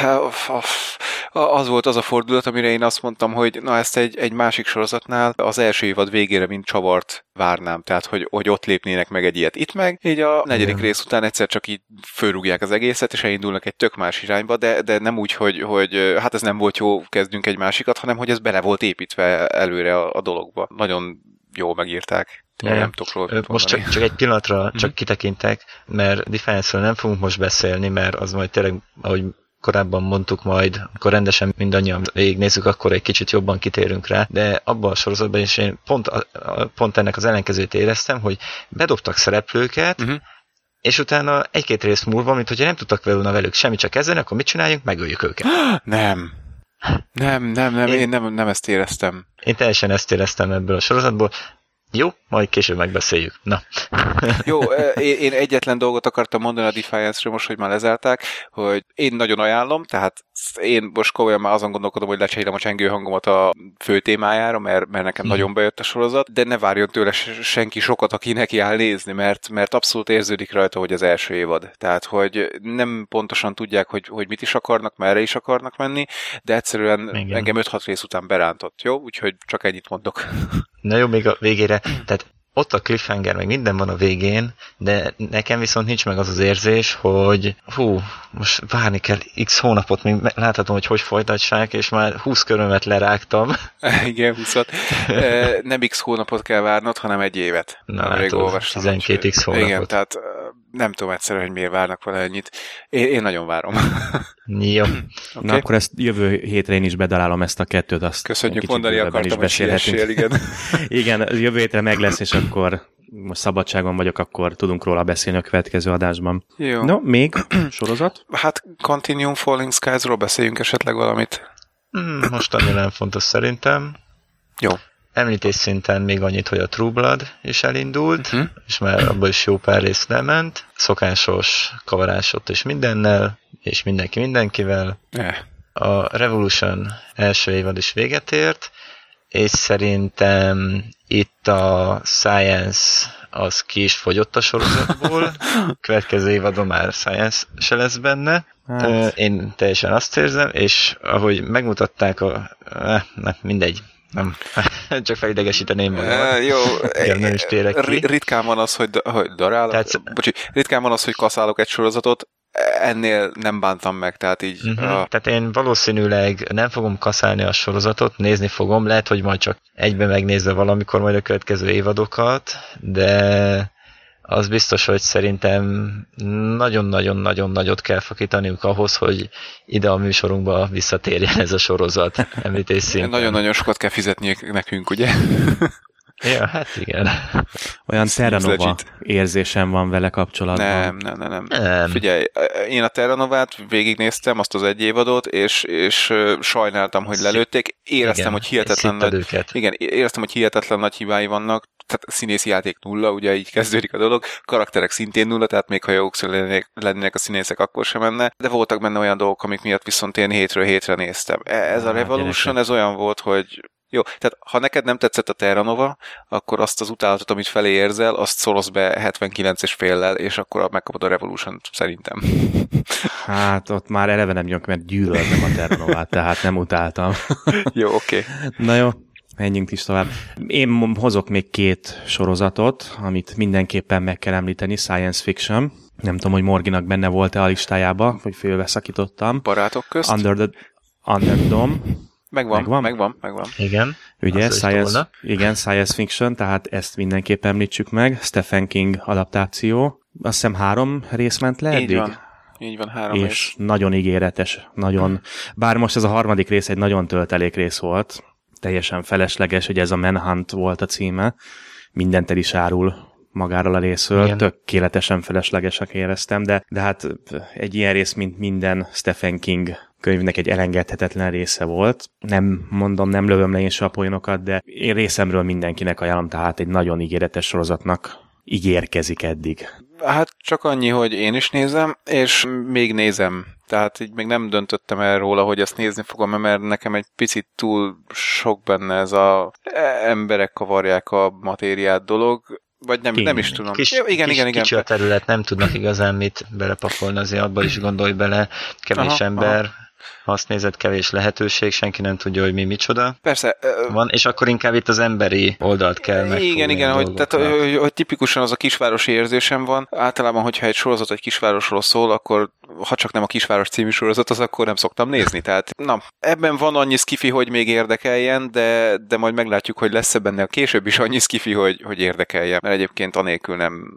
az volt az a fordulat, amire én azt mondtam, hogy na ezt egy, egy másik sorozatnál az első évad végére, mint csavart várnám, tehát hogy, hogy ott lépnének meg egy ilyet itt meg, így a negyedik Igen. rész után egyszer csak így fölrúgják az egészet, és elindulnak egy tök más irányba, de, de nem úgy, hogy, hogy hát ez nem volt jó, kezdünk egy másikat, hanem hogy ez bele volt építve előre a, a dologba. Nagyon jól megírták. Tényleg nem tudok róla Most csak, csak egy pillanatra csak kitekintek, mert Defiance-ről nem fogunk most beszélni, mert az majd tényleg, ahogy korábban mondtuk majd, akkor rendesen mindannyian végignézzük, akkor egy kicsit jobban kitérünk rá, de abban a sorozatban is én pont, pont ennek az ellenkezőt éreztem, hogy bedobtak szereplőket, uh-huh. és utána egy-két rész múlva, mint hogyha nem tudtak volna velük semmi csak kezdeni, akkor mit csináljunk? Megöljük őket. Nem. Nem, nem, nem, én, én nem, nem ezt éreztem. Én teljesen ezt éreztem ebből a sorozatból. Jó, majd később megbeszéljük. Na. Jó, én egyetlen dolgot akartam mondani a Defiance-ről most, hogy már lezárták, hogy én nagyon ajánlom, tehát én most komolyan már azon gondolkodom, hogy lecserélem a csengő hangomat a fő témájára, mert, mert nekem hmm. nagyon bejött a sorozat, de ne várjon tőle senki sokat, aki neki áll nézni, mert, mert abszolút érződik rajta, hogy az első évad. Tehát, hogy nem pontosan tudják, hogy, hogy mit is akarnak, merre is akarnak menni, de egyszerűen Igen. engem 5-6 rész után berántott, jó? Úgyhogy csak ennyit mondok. Na jó, még a végére, tehát ott a cliffhanger, meg minden van a végén, de nekem viszont nincs meg az az érzés, hogy hú, most várni kell x hónapot, még láthatom, hogy hogy folytassák, és már 20 körömet lerágtam. Igen, 20 Nem x hónapot kell várnod, hanem egy évet. Na, látod, 12x hónapot. Igen, tehát nem tudom egyszerűen, hogy miért várnak vele ennyit. Én, én nagyon várom. Jó. okay. Na akkor ezt jövő hétre én is bedalálom ezt a kettőt, azt Köszönjük, mondani akartam, is beszélhetünk. igen. igen, jövő hétre meg lesz, és akkor most szabadságon vagyok, akkor tudunk róla beszélni a következő adásban. Jó. No, még sorozat? Hát Continuum Falling Skies-ról beszéljünk esetleg valamit. Hmm, most annyira nem fontos szerintem. Jó. Említés szinten még annyit, hogy a True Blood is elindult, uh-huh. és már abban is jó pár rész lement. Szokásos kavarás ott és mindennel, és mindenki mindenkivel. Yeah. A Revolution első évad is véget ért, és szerintem itt a Science az ki is fogyott a sorozatból. Következő évadon már Science se lesz benne. Hát. Én teljesen azt érzem, és ahogy megmutatták a... Ne, mindegy, nem, csak felidegesíteném magam. E, jó, Igen, nem is térek ki. Ritkán van az, hogy, hogy darálok, tehát, bocsi, ritkán van az, hogy kaszálok egy sorozatot, ennél nem bántam meg, tehát így... Uh-huh. A... Tehát én valószínűleg nem fogom kaszálni a sorozatot, nézni fogom, lehet, hogy majd csak egybe megnézve valamikor majd a következő évadokat, de az biztos, hogy szerintem nagyon-nagyon-nagyon nagyot kell fakítaniuk ahhoz, hogy ide a műsorunkba visszatérjen ez a sorozat említés szinten. Nagyon-nagyon sokat kell fizetniük nekünk, ugye? Ja, hát igen. Olyan Terranova érzésem van vele kapcsolatban. Nem, nem, nem, nem. nem. Figyelj, én a Terranovát végignéztem, azt az egy évadot, és, és sajnáltam, hogy lelőtték. Éreztem, igen, hogy hihetetlen nagy, őket. igen, éreztem, hogy hihetetlen nagy hibái vannak. Tehát színészi játék nulla, ugye így kezdődik a dolog. Karakterek szintén nulla, tehát még ha jók lennének, lennének a színészek, akkor sem menne. De voltak benne olyan dolgok, amik miatt viszont én hétről hétre néztem. E, ez a Revolution, ez olyan volt, hogy jó, tehát ha neked nem tetszett a Terranova, akkor azt az utálatot, amit felé érzel, azt szoroz be 79-es féllel, és akkor megkapod a Revolution szerintem. Hát ott már eleve nem jönk, mert gyűlöltem a Terranovát, tehát nem utáltam. jó, oké. Okay. Na jó, menjünk is tovább. Én hozok még két sorozatot, amit mindenképpen meg kell említeni, science fiction. Nem tudom, hogy Morginak benne volt-e a listájába, vagy félbeszakítottam. Barátok közt? Under the Underdome Megvan, megvan, megvan. megvan. Igen. Ugye, science, igen, science fiction, tehát ezt mindenképp említsük meg. Stephen King adaptáció. Azt hiszem három rész ment le eddig? Így van. Így van, három És rész. nagyon ígéretes, nagyon, bár most ez a harmadik rész egy nagyon töltelék rész volt, teljesen felesleges, hogy ez a Manhunt volt a címe, mindent el is árul magáról a részről, Igen. tökéletesen feleslegesek éreztem, de, de hát egy ilyen rész, mint minden Stephen King könyvnek egy elengedhetetlen része volt. Nem mondom, nem lövöm le én se a poénokat, de én részemről mindenkinek ajánlom, tehát egy nagyon ígéretes sorozatnak ígérkezik eddig. Hát csak annyi, hogy én is nézem, és még nézem. Tehát így még nem döntöttem el róla, hogy ezt nézni fogom, mert nekem egy picit túl sok benne ez a emberek kavarják a matériát dolog. Vagy nem, nem is tudom. Kis, igen, kis, igen, igen. Kicsi a terület, nem tudnak igazán mit belepakolni, azért abban is gondolj bele, kevés aha, ember, aha azt nézett, kevés lehetőség, senki nem tudja, hogy mi micsoda. Persze. Van, és akkor inkább itt az emberi oldalt kell meg. Igen, igen, hogy, tehát, hogy, hogy, tipikusan az a kisvárosi érzésem van. Általában, hogyha egy sorozat egy kisvárosról szól, akkor ha csak nem a kisváros című sorozat, az akkor nem szoktam nézni. Tehát, na, ebben van annyi skifi, hogy még érdekeljen, de, de majd meglátjuk, hogy lesz-e benne a később is annyi skifi, hogy, hogy érdekeljen. Mert egyébként anélkül nem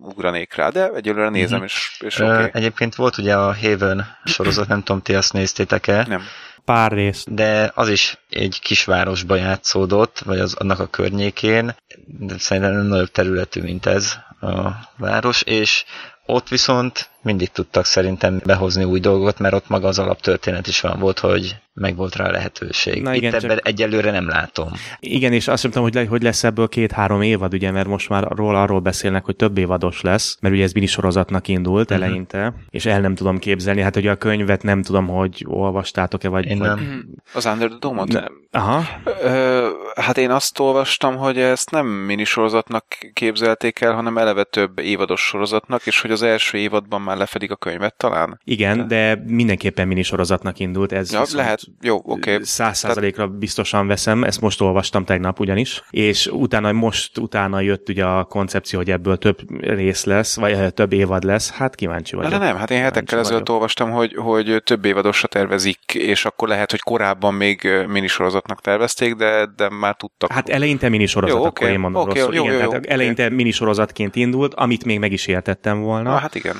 ugranék rá, de egyelőre nézem, mm-hmm. és, és oké. Okay. Egyébként volt ugye a Haven sorozat, nem tudom, ti azt néztétek-e? Nem. Pár rész. De az is egy kisvárosba játszódott, vagy az annak a környékén, de szerintem nem nagyobb területű, mint ez a város, és ott viszont mindig tudtak szerintem behozni új dolgokat, mert ott maga az alaptörténet is van volt, hogy meg volt rá lehetőség. Na igen, Itt ebben csak... egyelőre nem látom. Igen, és azt mondtam, hogy, le, hogy lesz ebből két-három évad, ugye, mert most már róla arról beszélnek, hogy több évados lesz, mert ugye ez mini sorozatnak indult uh-huh. eleinte, és el nem tudom képzelni, hát ugye a könyvet nem tudom, hogy olvastátok-e, vagy... Én vagy... nem. Mhm. Az Under the Dome-ot? Ne. Aha. Ö, hát én azt olvastam, hogy ezt nem sorozatnak képzelték el, hanem eleve több évados sorozatnak, és hogy az első évadban már lefedik a könyvet talán. Igen, de mindenképpen minisorozatnak indult. Ez Ja, lehet, jó, oké. Okay. Száz százalékra biztosan veszem, ezt most olvastam tegnap ugyanis, és utána most utána jött ugye a koncepció, hogy ebből több rész lesz, vagy eh, több évad lesz, hát kíváncsi vagyok. De nem, hát én hetekkel ezelőtt olvastam, hogy, hogy több évadosra tervezik, és akkor lehet, hogy korábban még ö, minisorozatnak tervezték, de, de már tudtak. Hát eleinte minisorozat, Jó, jó, akkor én mondom oké, rosszul. jó, Igen, jó, tehát jó, eleinte minisorozatként indult, amit még meg is értettem volna. Na, hát igen.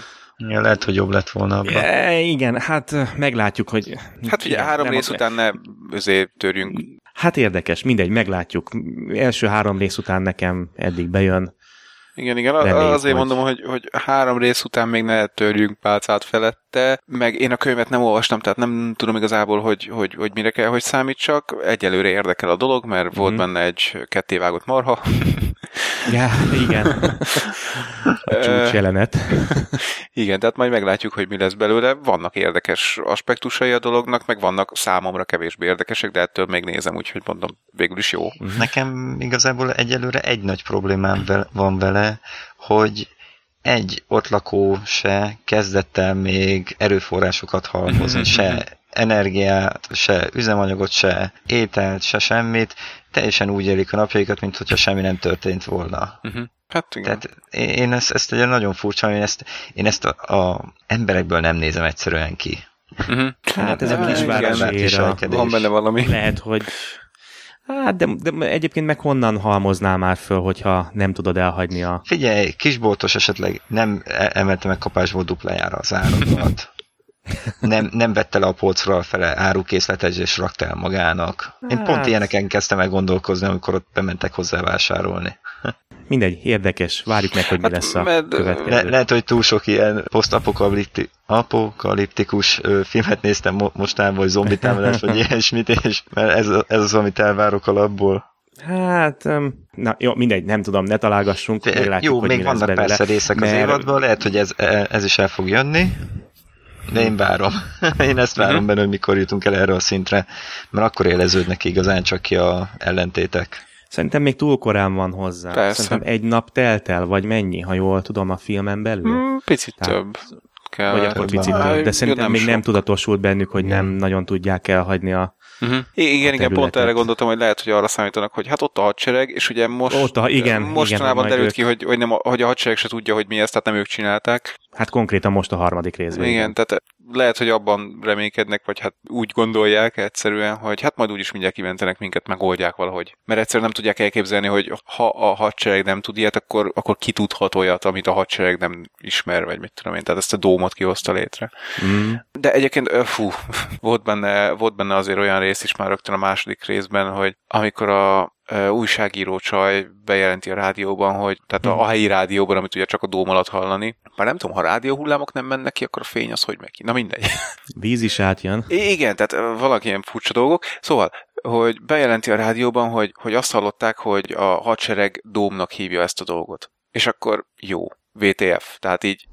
Ja, lehet, hogy jobb lett volna abban. E, igen, hát meglátjuk, hogy... Hát ugye igen, három rész után ne azért törjünk. Hát érdekes, mindegy, meglátjuk. Első három rész után nekem eddig bejön. Igen, igen, Reméljük, azért hogy- mondom, hogy, hogy három rész után még ne törjünk pálcát felette, meg én a könyvet nem olvastam, tehát nem tudom igazából, hogy, hogy, hogy mire kell, hogy számítsak. Egyelőre érdekel a dolog, mert volt Mhm. benne egy kettévágott marha. Ja, igen. A csúcs jelenet. Igen, tehát majd meglátjuk, hogy mi lesz belőle. Vannak érdekes aspektusai a dolognak, meg vannak számomra kevésbé érdekesek, de ettől még nézem, úgyhogy mondom, végül is jó. Nekem igazából egyelőre egy nagy problémám van vele, hogy egy ott lakó se kezdett el még erőforrásokat halmozni, se energiát, se üzemanyagot, se ételt, se semmit. Teljesen úgy élik a napjaikat, mintha semmi nem történt volna. Uh-huh. Hát igen. Tehát én ezt, ezt egy nagyon furcsa, én ezt, én ezt a, a emberekből nem nézem egyszerűen ki. Uh-huh. Hát ez a kisvárosi. Van benne valami. Lehet, hogy... Hát, de, de egyébként meg honnan halmoznál már föl, hogyha nem tudod elhagyni a... Figyelj, kisboltos esetleg nem e- emelte meg kapásból duplájára az árakat. Nem, nem vette le a polcról fele árukészletet és rakta el magának. Én pont Hát. ilyeneken kezdtem el gondolkozni, amikor ott bementek hozzá vásárolni. Mindegy, érdekes. Várjuk meg, hogy mi Hát, lesz a mert- következő. Le, lehet, hogy túl sok ilyen posztapokalipti- apokaliptikus filmet néztem mo- mostában, vagy zombi támadás, vagy ilyesmit, és mert ez, ez az, amit elvárok alapból. Hát, na jó, mindegy, nem tudom, ne találgassunk, meglátjuk, Jó, hogy még mi lesz vannak belőle. persze részek az mert- évadban, lehet, hogy ez, ez is el fog jönni, de én várom. Én ezt várom Mhm. benne, hogy mikor jutunk el erre a szintre, mert akkor éleződnek igazán csak ki a ellentétek. Szerintem még túl korán van hozzá. Persze. Szerintem egy nap telt el, vagy mennyi, ha jól tudom a filmen belül? Hmm, picit Tehát- több kell. Vagy akkor picit van. több, de szerintem még sok. nem tudatosult bennük, hogy nem nagyon tudják elhagyni a... Uh-huh. Igen, igen, pont erre gondoltam, hogy lehet, hogy arra számítanak, hogy hát ott a hadsereg, és ugye most Ott a- igen, mostanában igen, derült majd ki, hogy, hogy, nem, a- hogy a hadsereg se tudja, hogy mi ez, tehát nem ők csinálták. Hát konkrétan most a harmadik részben. Igen, tehát lehet, hogy abban reménykednek, vagy hát úgy gondolják egyszerűen, hogy hát majd úgyis mindjárt kimentenek minket, megoldják valahogy. Mert egyszerűen nem tudják elképzelni, hogy ha a hadsereg nem tud ilyet, akkor, akkor ki tudhat olyat, amit a hadsereg nem ismer, vagy mit tudom én, tehát ezt a dómot kihozta létre. Mm. De egyébként, fú, volt benne, volt benne azért olyan rész is már rögtön a második részben, hogy amikor a újságíró csaj bejelenti a rádióban, hogy, tehát a, a helyi rádióban, amit ugye csak a dóm alatt hallani, már nem tudom, ha rádióhullámok nem mennek ki, akkor a fény az hogy megy ki. Na mindegy. Víz is átjön. Igen, tehát vannak ilyen furcsa dolgok. Szóval, hogy bejelenti a rádióban, hogy, hogy azt hallották, hogy a hadsereg dómnak hívja ezt a dolgot. És akkor jó, VTF. Tehát így,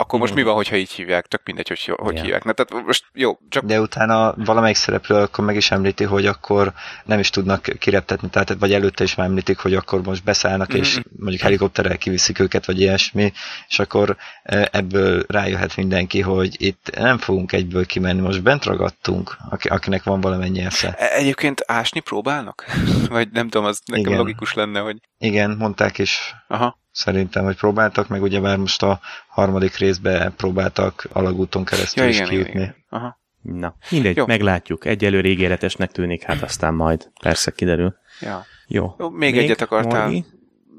akkor most mi van, hogyha így hívják? Tök mindegy, hogy hogy Ja. hívják. Na, tehát most jó, csak De utána valamelyik szereplő akkor meg is említi, hogy akkor nem is tudnak kireptetni, tehát vagy előtte is már említik, hogy akkor most beszállnak, és Mhm. mondjuk helikopterrel kiviszik őket, vagy ilyesmi, és akkor e, ebből rájöhet mindenki, hogy itt nem fogunk egyből kimenni, most bent ragadtunk, aki, akinek van valamennyi esze. E- Egyébként ásni próbálnak? Vagy nem tudom, az nekem Igen. logikus lenne, hogy Igen, mondták is aha, szerintem, hogy próbáltak, meg ugye már most a harmadik részbe próbáltak alagúton keresztül ja, is igen, igen, kijutni. igen. Aha. Na, mindegy, Jó. Meglátjuk. Egyelőre ígéretesnek tűnik, hát aztán majd persze kiderül. Ja. Jó. Jó, még egyet akartál. Morgi?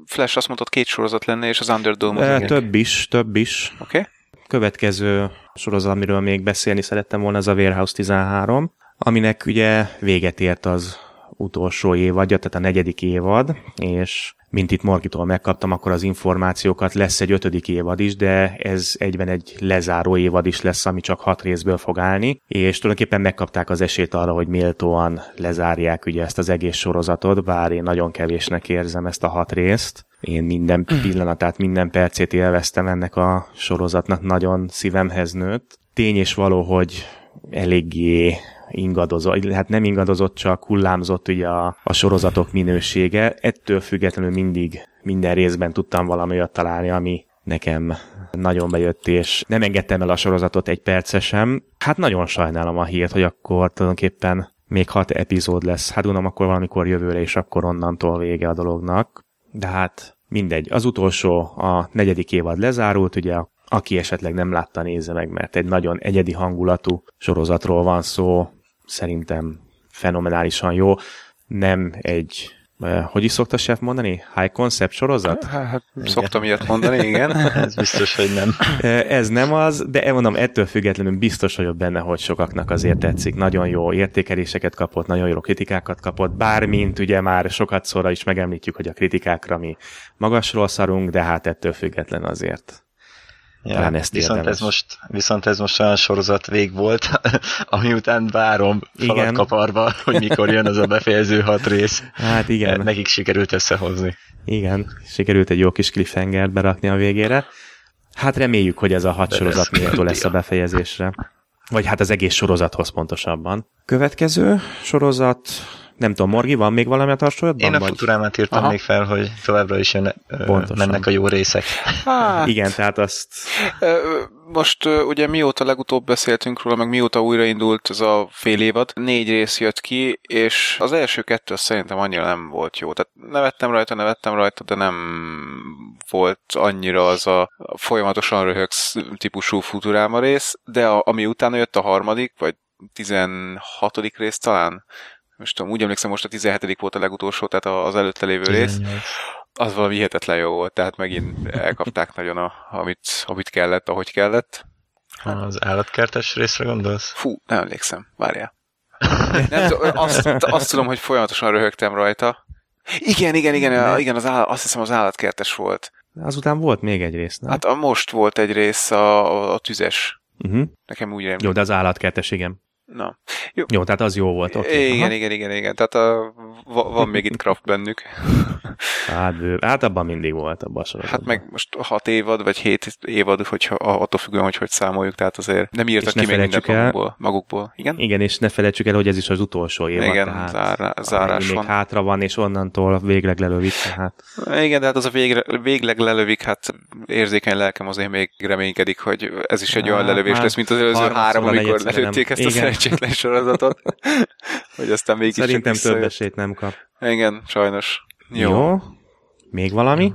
Flash azt mondott, két sorozat lenne, és az Underdome E, igen. több is, több is. Oké? Okay? Következő sorozat, amiről még beszélni szerettem volna, az a Warehouse 13, aminek ugye véget ért az utolsó évadja, tehát a negyedik évad, és mint itt Morgitól megkaptam, akkor az információkat lesz egy ötödik évad is, de ez egyben egy lezáró évad is lesz, ami csak hat részből fog állni, és tulajdonképpen megkapták az esélyt arra, hogy méltóan lezárják ugye ezt az egész sorozatot, bár én nagyon kevésnek érzem ezt a hat részt. Én minden pillanatát, minden percét élveztem ennek a sorozatnak, nagyon szívemhez nőtt. Tény és való, hogy eléggé ingadozott, hát nem ingadozott, csak hullámzott ugye a, a sorozatok minősége. Ettől függetlenül mindig minden részben tudtam valami olyat találni, ami nekem nagyon bejött, és nem engedtem el a sorozatot egy percesem. Hát nagyon sajnálom a hírt, hogy akkor tulajdonképpen még hat epizód lesz. Hát gondolom akkor valamikor jövőre, és akkor onnantól vége a dolognak. De hát mindegy. Az utolsó, a negyedik évad lezárult, ugye aki esetleg nem látta, nézze meg, mert egy nagyon egyedi hangulatú sorozatról van szó. Szerintem fenomenálisan jó. Nem egy hogy is szokta chef mondani? High concept sorozat? Hát, hát szoktam ilyet mondani, igen. Ez biztos, hogy nem. Ez nem az, de mondom, ettől függetlenül biztos vagyok benne, hogy sokaknak azért tetszik. Nagyon jó értékeléseket kapott, nagyon jó kritikákat kapott, bármint ugye már sokat szóra is megemlítjük, hogy a kritikákra mi magasról szarunk, de hát ettől független azért Ja, Talán ezt viszont ez, most, viszont ez most olyan sorozat vég volt, ami után várom kaparva, hogy mikor jön az a befejező hat rész. Hát igen. Nekik sikerült összehozni. Igen, sikerült egy jó kis cliffhanger berakni a végére. Hát reméljük, hogy ez a hat De sorozat méltó lesz a befejezésre. Vagy hát az egész sorozathoz pontosabban. Következő sorozat, nem tudom, Morgi, van még valami a tartsójadban? Én a vagy? Futurámát írtam Aha. még fel, hogy továbbra is jön, mennek a jó részek. Hát, Igen, tehát azt... Most ugye mióta legutóbb beszéltünk róla, meg mióta újraindult ez a fél évad, négy rész jött ki, és az első kettő szerintem annyira nem volt jó. Tehát nevettem rajta, nevettem rajta, de nem volt annyira az a folyamatosan röhögsz típusú Futuráma rész, de a, ami utána jött a harmadik, vagy 16. rész talán, most tudom, úgy emlékszem, most a 17. volt a legutolsó, tehát az előtte lévő 18. rész, az valami hihetetlen jó volt, tehát megint elkapták nagyon, a, amit, amit kellett, ahogy kellett. Az állatkertes részre gondolsz? Fú, nem emlékszem, várjál. Nem, azt, azt tudom, hogy folyamatosan röhögtem rajta. Igen, igen, igen, igen az áll, azt hiszem az állatkertes volt. Azután volt még egy rész, nem? Hát a most volt egy rész a, a, a tüzes. Uh-huh. Nekem úgy remélem. Jó, de az állatkertes, igen. Na. Jó. jó, tehát az jó volt. Okay. Igen, Aha. igen, igen, igen. Tehát a, van még itt kraft bennük. Hát, hát abban mindig volt a a Hát meg most hat évad, vagy hét évad, hogyha attól függően, hogy hogy számoljuk, tehát azért nem írtak ki még mindent el, magukból, magukból. Igen? Igen, és ne felejtsük el, hogy ez is az utolsó évad. Igen, tehát zár, zárás még van. hátra van, és onnantól végleg lelövik. Tehát. Igen, de hát az a végre, végleg lelövik, hát érzékeny lelkem azért még reménykedik, hogy ez is egy olyan lelövés hát, lesz, mint az előző három, amikor lelőtték ezt a szerencsétlen sorozatot, hogy aztán mégis Szerintem több esélyt nem kap. Igen, sajnos. Jó. Jó. Még valami?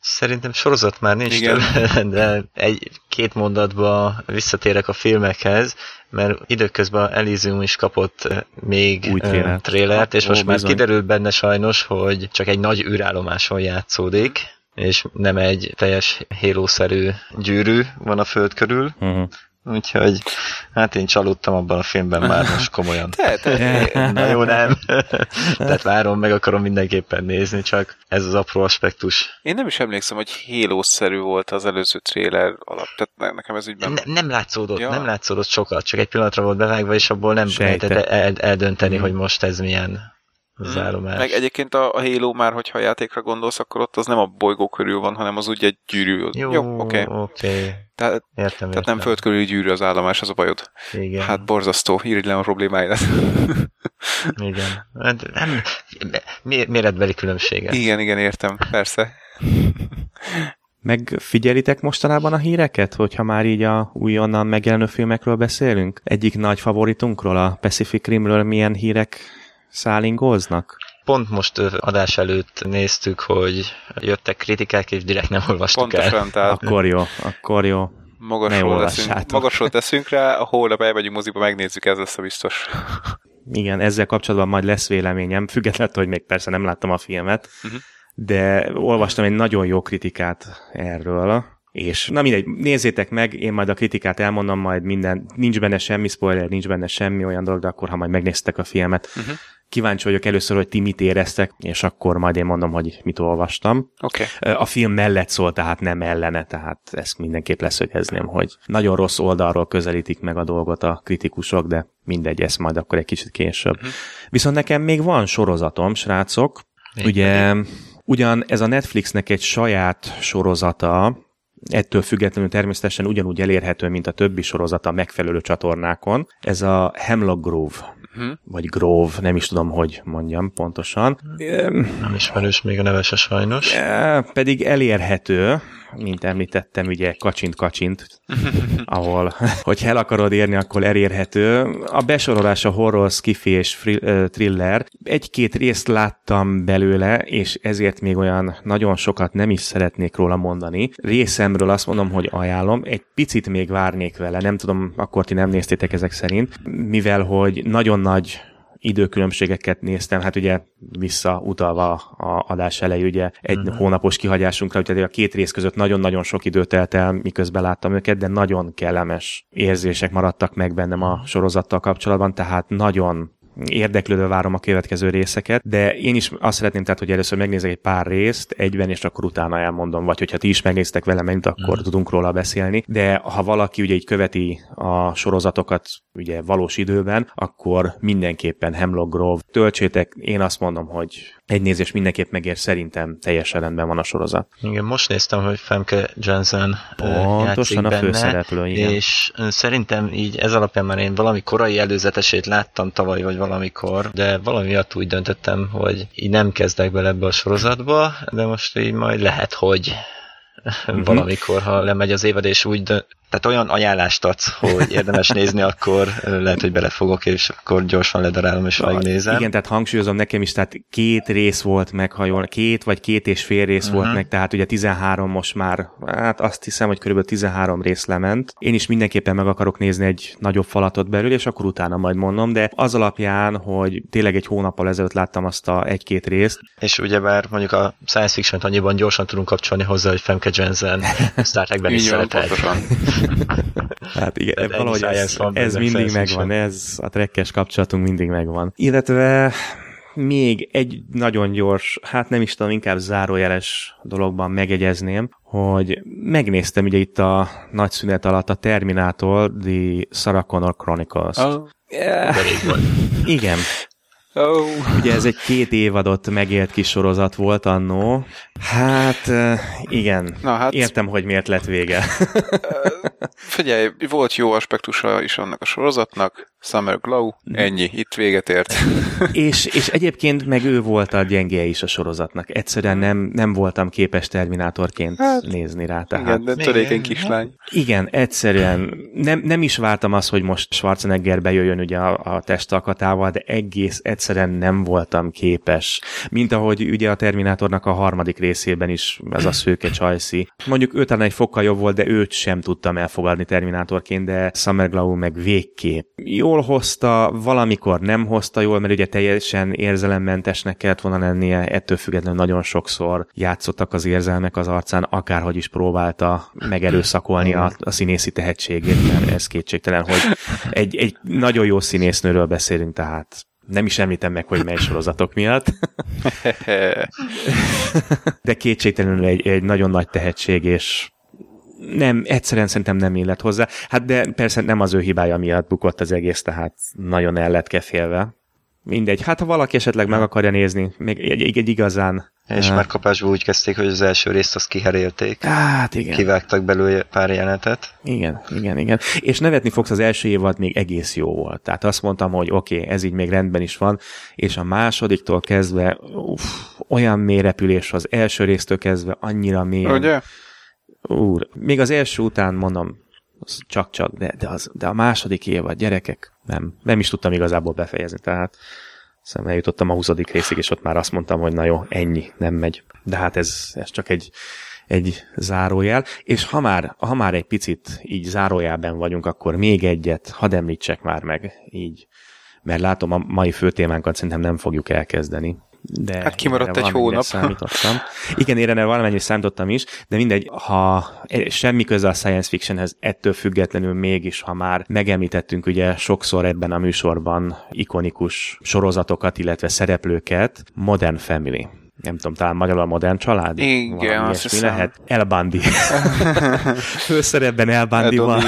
Szerintem sorozat már nincs Igen. több, de egy-két mondatba visszatérek a filmekhez, mert időközben Elysium is kapott még Új trélert, és most Ó, már bizony. kiderült benne sajnos, hogy csak egy nagy űrállomáson játszódik, és nem egy teljes hélószerű gyűrű van a föld körül, uh-huh. Úgyhogy hát én csalódtam abban a filmben már most komolyan. te, te. Na jó, nem. Tehát várom, meg akarom mindenképpen nézni, csak ez az apró aspektus. Én nem is emlékszem, hogy hélószerű volt az előző trailer alap. Tehát nekem ez ügyben... Ne, nem látszódott, ja. nem látszódott sokat, csak egy pillanatra volt bevágva, és abból nem lehetett el, eldönteni, mm. hogy most ez milyen az hmm. állomás. Meg egyébként a, a Halo már, hogyha a játékra gondolsz, akkor ott az nem a bolygó körül van, hanem az úgy egy gyűrű. Jó, Jó oké. Okay. okay. Tehát, értem, tehát nem föld körüli gyűrű az állomás, az a bajod. Igen. Hát borzasztó, irigylen a problémáidat. igen. Hát nem, méretbeli különbséget. Igen, igen, értem, persze. Megfigyelitek mostanában a híreket, hogyha már így a újonnan megjelenő filmekről beszélünk? Egyik nagy favoritunkról, a Pacific Rimről milyen hírek szálingóznak? Pont most adás előtt néztük, hogy jöttek kritikák, és direkt nem olvastuk Pontosan, el. Tehát akkor jó, akkor jó. Magasról, teszünk, magasról teszünk rá, a holnap elmegyünk moziba, megnézzük, ez lesz a biztos. Igen, ezzel kapcsolatban majd lesz véleményem, függetlenül, hogy még persze nem láttam a filmet, uh-huh. de olvastam egy nagyon jó kritikát erről, és na mindegy, nézzétek meg, én majd a kritikát elmondom, majd minden, nincs benne semmi spoiler, nincs benne semmi olyan dolog, de akkor, ha majd megnéztek a filmet, uh-huh. Kíváncsi vagyok először, hogy ti mit éreztek, és akkor majd én mondom, hogy mit olvastam. Okay. A film mellett szól, tehát nem ellene, tehát ezt mindenképp leszögezném, hogy nagyon rossz oldalról közelítik meg a dolgot a kritikusok, de mindegy, ez majd akkor egy kicsit később. Uh-huh. Viszont nekem még van sorozatom, srácok. Még Ugye, pedig. ugyan ez a Netflixnek egy saját sorozata, ettől függetlenül természetesen ugyanúgy elérhető, mint a többi sorozata megfelelő csatornákon. Ez a Hemlock Grove uh-huh. vagy Grove, nem is tudom, hogy mondjam pontosan. Nem ismerős még a nevese sajnos. Pedig elérhető, mint említettem, ugye kacsint-kacsint, ahol, hogy el akarod érni, akkor elérhető. A besorolás a horror, skifi és thriller. Egy-két részt láttam belőle, és ezért még olyan nagyon sokat nem is szeretnék róla mondani. Részemről azt mondom, hogy ajánlom. Egy picit még várnék vele, nem tudom, akkor ti nem néztétek ezek szerint, mivel hogy nagyon nagy időkülönbségeket néztem, hát ugye visszautalva a adás elejé, ugye egy uh-huh. hónapos kihagyásunkra, úgyhogy a két rész között nagyon-nagyon sok időt telt el, miközben láttam őket, de nagyon kellemes érzések maradtak meg bennem a sorozattal kapcsolatban, tehát nagyon érdeklődve várom a következő részeket, de én is azt szeretném tehát, hogy először megnézek egy pár részt egyben, és akkor utána elmondom, vagy hogyha ti is megnéztek velem megint, akkor mm. tudunk róla beszélni. De ha valaki ugye így követi a sorozatokat ugye valós időben, akkor mindenképpen Hemlock Grove töltsétek. Én azt mondom, hogy egy nézés mindenképp megér, szerintem teljesen rendben van a sorozat. Igen, most néztem, hogy Femke Jensen Pontosan a főszereplő, igen. És szerintem így ez alapján már én valami korai előzetesét láttam tavaly, vagy valamikor, de valami miatt úgy döntöttem, hogy így nem kezdek bele ebbe a sorozatba, de most így majd lehet, hogy uh-huh. valamikor, ha lemegy az évad, és úgy tehát olyan ajánlást adsz, hogy érdemes nézni, akkor lehet, hogy belefogok, és akkor gyorsan ledarálom, és megnézem. Igen, tehát hangsúlyozom nekem is, tehát két rész volt meg, ha jól, két vagy két és fél rész uh-huh. volt mhm. meg, tehát ugye 13 most már, hát azt hiszem, hogy körülbelül 13 rész lement. Én is mindenképpen meg akarok nézni egy nagyobb falatot belül, és akkor utána majd mondom, de az alapján, hogy tényleg egy hónappal ezelőtt láttam azt a egy-két részt. És ugyebár mondjuk a science fiction annyiban gyorsan tudunk kapcsolni hozzá, hogy Femke Jensen Star Trekben is szeretett. Hát igen, Tehát valahogy ez, ez mindig megvan, ez a trekkes kapcsolatunk mindig megvan. Illetve még egy nagyon gyors, hát nem is tudom, inkább zárójeles dologban megegyezném, hogy megnéztem ugye itt a nagy szünet alatt a Terminator, The Sarah Connor Chronicles. Oh. Yeah. Igen. Oh. Ugye ez egy két évadot megélt kis sorozat volt annó. Hát igen, Na, hát... értem, hogy miért lett vége. Figyelj, volt jó aspektusa is annak a sorozatnak, Summer Glow, ennyi, itt véget ért. és, és egyébként meg ő volt a gyengéje is a sorozatnak. Egyszerűen nem, nem voltam képes Terminátorként hát, nézni rá. Tehát. Igen, de törékeny kislány. Igen, egyszerűen nem, nem is vártam azt, hogy most Schwarzenegger bejöjjön ugye a, a testalkatával, de egész egyszerűen nem voltam képes. Mint ahogy ugye a Terminátornak a harmadik részében is ez a szőke csajszi. Mondjuk ő talán egy fokkal jobb volt, de őt sem tudtam elfogadni Terminátorként, de Summer Glau meg végképp. Jól hozta, valamikor nem hozta jól, mert ugye teljesen érzelemmentesnek kellett volna lennie, ettől függetlenül nagyon sokszor játszottak az érzelmek az arcán, akárhogy is próbálta megerőszakolni a, a színészi tehetségét, mert ez kétségtelen, hogy egy, egy nagyon jó színésznőről beszélünk, tehát nem is említem meg, hogy mely sorozatok miatt. De kétségtelenül egy, egy nagyon nagy tehetség, és nem, egyszerűen szerintem nem illet hozzá. Hát de persze nem az ő hibája miatt bukott az egész, tehát nagyon el lett kefélve. Mindegy, hát ha valaki esetleg meg akarja nézni, még egy, egy, egy igazán és uh, már kapásból úgy kezdték, hogy az első részt azt kiherélték. Hát igen. Kivágtak belőle pár jelenetet. Igen, igen, igen. És nevetni fogsz, az első évad még egész jó volt. Tehát azt mondtam, hogy oké, okay, ez így még rendben is van, és a másodiktól kezdve uff, olyan mély repülés az első résztől kezdve annyira mély. Ugye? Úr, még az első után mondom, csak-csak, de, de, az, de a második évad, gyerekek, nem, nem is tudtam igazából befejezni, tehát Szóval eljutottam a 20. részig, és ott már azt mondtam, hogy na jó, ennyi, nem megy. De hát ez, ez csak egy, egy zárójel. És ha már, ha már egy picit így zárójelben vagyunk, akkor még egyet, hadd említsek már meg így, mert látom a mai fő témánkat szerintem nem fogjuk elkezdeni de hát kimaradt egy hónap. Számítottam. Igen, én erre valamennyire számítottam is, de mindegy, ha semmi köze a science fictionhez, ettől függetlenül mégis, ha már megemlítettünk ugye sokszor ebben a műsorban ikonikus sorozatokat, illetve szereplőket, Modern Family nem tudom, talán magyarul a modern család? Igen, azt hiszem. lehet. Elbandi. Főszerepben Elbandi van.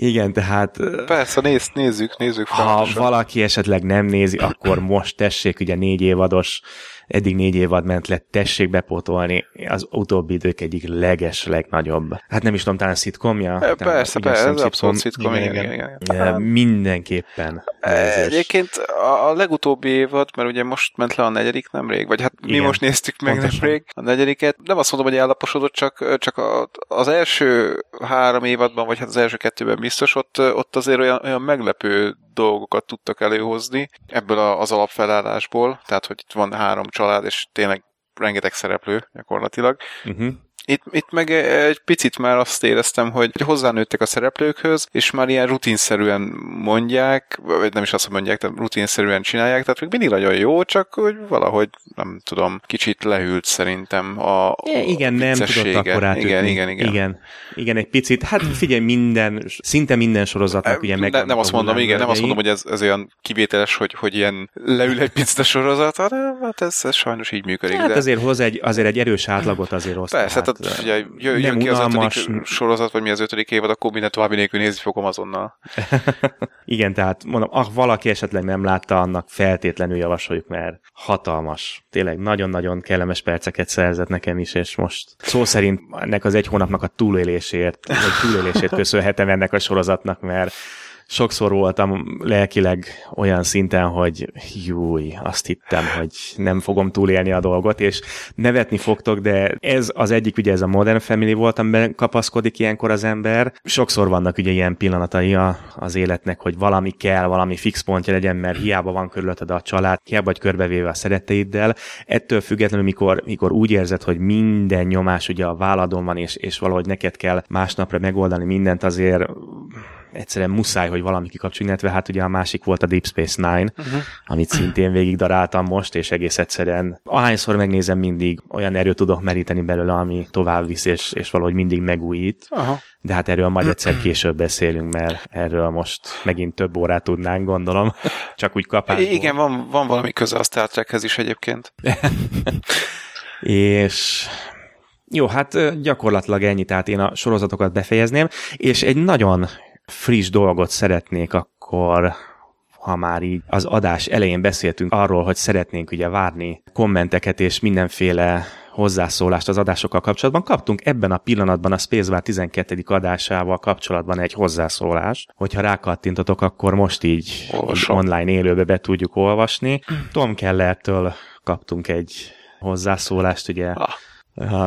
Igen, tehát... Persze, néz, nézzük, nézzük. Ha valaki esetleg nem nézi, akkor most tessék, ugye négy évados eddig négy évad ment le, tessék bepótolni, az utóbbi idők egyik leges, legnagyobb. Hát nem is tudom, talán szitkomja? E, persze, persze, ez abszolút szitkom, igen, igen, igen. igen. Ja, mindenképpen. Ez Egyébként a, a legutóbbi évad, mert ugye most ment le a negyedik nemrég, vagy hát mi igen, most néztük meg pontosan. nemrég a negyediket, nem azt mondom, hogy ellaposodott, csak, csak a, az első három évadban, vagy hát az első kettőben biztos, ott, ott azért olyan, olyan meglepő dolgokat tudtak előhozni ebből az alapfelállásból, tehát hogy itt van három család, és tényleg rengeteg szereplő gyakorlatilag. Uh-huh. Itt, itt meg egy picit már azt éreztem, hogy hozzánőttek a szereplőkhöz, és már ilyen rutinszerűen mondják, vagy nem is azt mondják, de rutinszerűen csinálják, tehát még mindig nagyon jó, csak hogy valahogy, nem tudom, kicsit lehűlt szerintem a é, Igen, nem tudott akkor átütni. Igen, igen, igen. Igen, igen, egy picit. Hát figyelj, minden, szinte minden sorozatnak ugye meg... Ne, nem azt mondom, igen, nem azt mondom, hogy ez, ez olyan kivételes, hogy, hogy ilyen leül egy picit a sorozat, hanem hát ez, ez sajnos így működik. Hát de... azért hoz egy, azért egy erős átlagot azért hoz. Persze, tehát tehát ugye jön, jön ki az ötödik sorozat, vagy mi az ötödik évad, akkor minden további nélkül nézni fogom azonnal. Igen, tehát mondom, ah, valaki esetleg nem látta, annak feltétlenül javasoljuk, mert hatalmas. Tényleg nagyon-nagyon kellemes perceket szerzett nekem is, és most szó szerint ennek az egy hónapnak a túlélésért, vagy túlélésért köszönhetem ennek a sorozatnak, mert sokszor voltam lelkileg olyan szinten, hogy júj, azt hittem, hogy nem fogom túlélni a dolgot, és nevetni fogtok, de ez az egyik, ugye ez a Modern Family volt, amiben kapaszkodik ilyenkor az ember. Sokszor vannak ugye ilyen pillanatai a, az életnek, hogy valami kell, valami fix pontja legyen, mert hiába van körülötted a család, hiába vagy körbevéve a szeretteiddel. Ettől függetlenül, mikor, mikor úgy érzed, hogy minden nyomás ugye a válladon van, és, és valahogy neked kell másnapra megoldani mindent, azért egyszerűen muszáj, hogy valami kikapcsoljon, illetve hát ugye a másik volt a Deep Space Nine, uh-huh. amit szintén végig daráltam most, és egész egyszerűen ahányszor megnézem, mindig olyan erőt tudok meríteni belőle, ami tovább visz, és, és valahogy mindig megújít. Uh-huh. De hát erről majd egyszer később beszélünk, mert erről most megint több órát tudnánk, gondolom. Csak úgy kapásból. Igen, van, van valami köze a Star Trekhez is egyébként. és jó, hát gyakorlatilag ennyi, tehát én a sorozatokat befejezném, és egy nagyon friss dolgot szeretnék akkor ha már így az adás elején beszéltünk arról, hogy szeretnénk ugye várni kommenteket és mindenféle hozzászólást az adásokkal kapcsolatban. Kaptunk ebben a pillanatban a Spacebar 12. adásával kapcsolatban egy hozzászólást. Hogyha rákattintotok, akkor most így, így online élőbe be tudjuk olvasni. Tom Kellertől kaptunk egy hozzászólást, ugye ah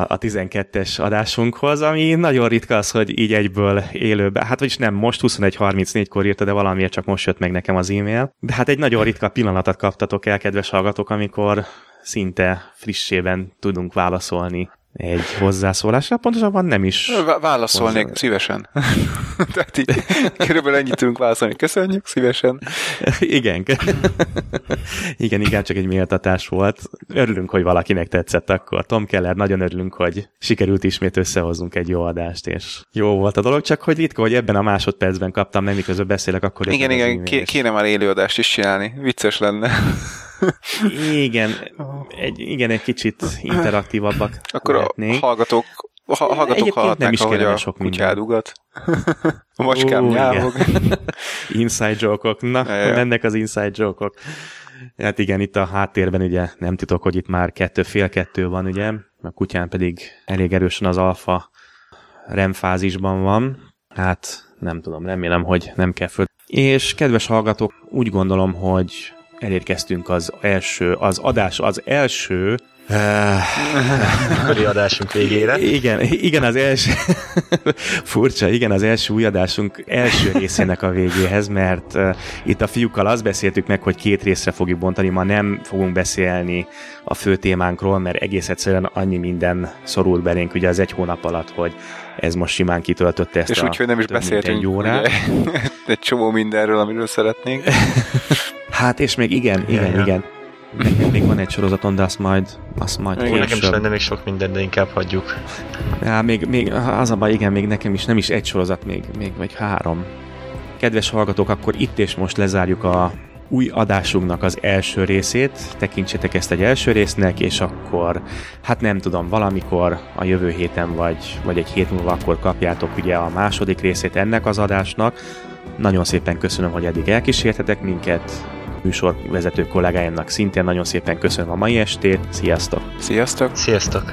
a 12-es adásunkhoz, ami nagyon ritka az, hogy így egyből élőbe, hát vagyis nem most 21.34-kor írta, de valamiért csak most jött meg nekem az e-mail. De hát egy nagyon ritka pillanatot kaptatok el, kedves hallgatók, amikor szinte frissében tudunk válaszolni egy hozzászólásra, pontosabban nem is. Válaszolnék hozzá... szívesen. Tehát így körülbelül ennyit tudunk válaszolni. Köszönjük, szívesen. igen. igen, igen, csak egy méltatás volt. Örülünk, hogy valakinek tetszett akkor. Tom Keller, nagyon örülünk, hogy sikerült ismét összehozunk egy jó adást, és jó volt a dolog, csak hogy ritka, hogy ebben a másodpercben kaptam, nem miközben beszélek, akkor... Igen, igen, kéne már élőadást is csinálni. Vicces lenne. Igen, egy, igen, egy kicsit interaktívabbak Akkor lehetnénk. a hallgatók ha, hallgatók hallhatnák, nem is ahogy a sok kutyádugat. a macskám nyávog. inside joke-ok. Na, ja, mennek az inside joke-ok. Hát igen, itt a háttérben ugye nem titok, hogy itt már kettő, fél kettő van, ugye, a kutyán pedig elég erősen az alfa remfázisban van. Hát nem tudom, remélem, hogy nem kell föl. És kedves hallgatók, úgy gondolom, hogy elérkeztünk az első, az adás az első új adásunk végére. Igen, igen, az első furcsa, igen, az első új adásunk első részének a végéhez, mert uh, itt a fiúkkal azt beszéltük meg, hogy két részre fogjuk bontani, ma nem fogunk beszélni a fő témánkról, mert egész egyszerűen annyi minden szorult belénk ugye az egy hónap alatt, hogy ez most simán kitöltötte ezt És a úgyhogy nem is beszéltünk egy, órát. Ugye, egy csomó mindenről, amiről szeretnénk. Hát és még igen, igen, igen. igen. Nekem még van egy sorozaton, de azt majd, azt majd Igen, nekem is lenne még sok minden, de inkább hagyjuk. Ja, még, még az a baj, igen, még nekem is nem is egy sorozat, még, még vagy három. Kedves hallgatók, akkor itt és most lezárjuk a új adásunknak az első részét, tekintsétek ezt egy első résznek, és akkor, hát nem tudom, valamikor a jövő héten vagy, vagy egy hét múlva akkor kapjátok ugye a második részét ennek az adásnak. Nagyon szépen köszönöm, hogy eddig elkísértetek minket, műsorvezető kollégáimnak szintén nagyon szépen köszönöm a mai estét. Sziasztok! Sziasztok! Sziasztok!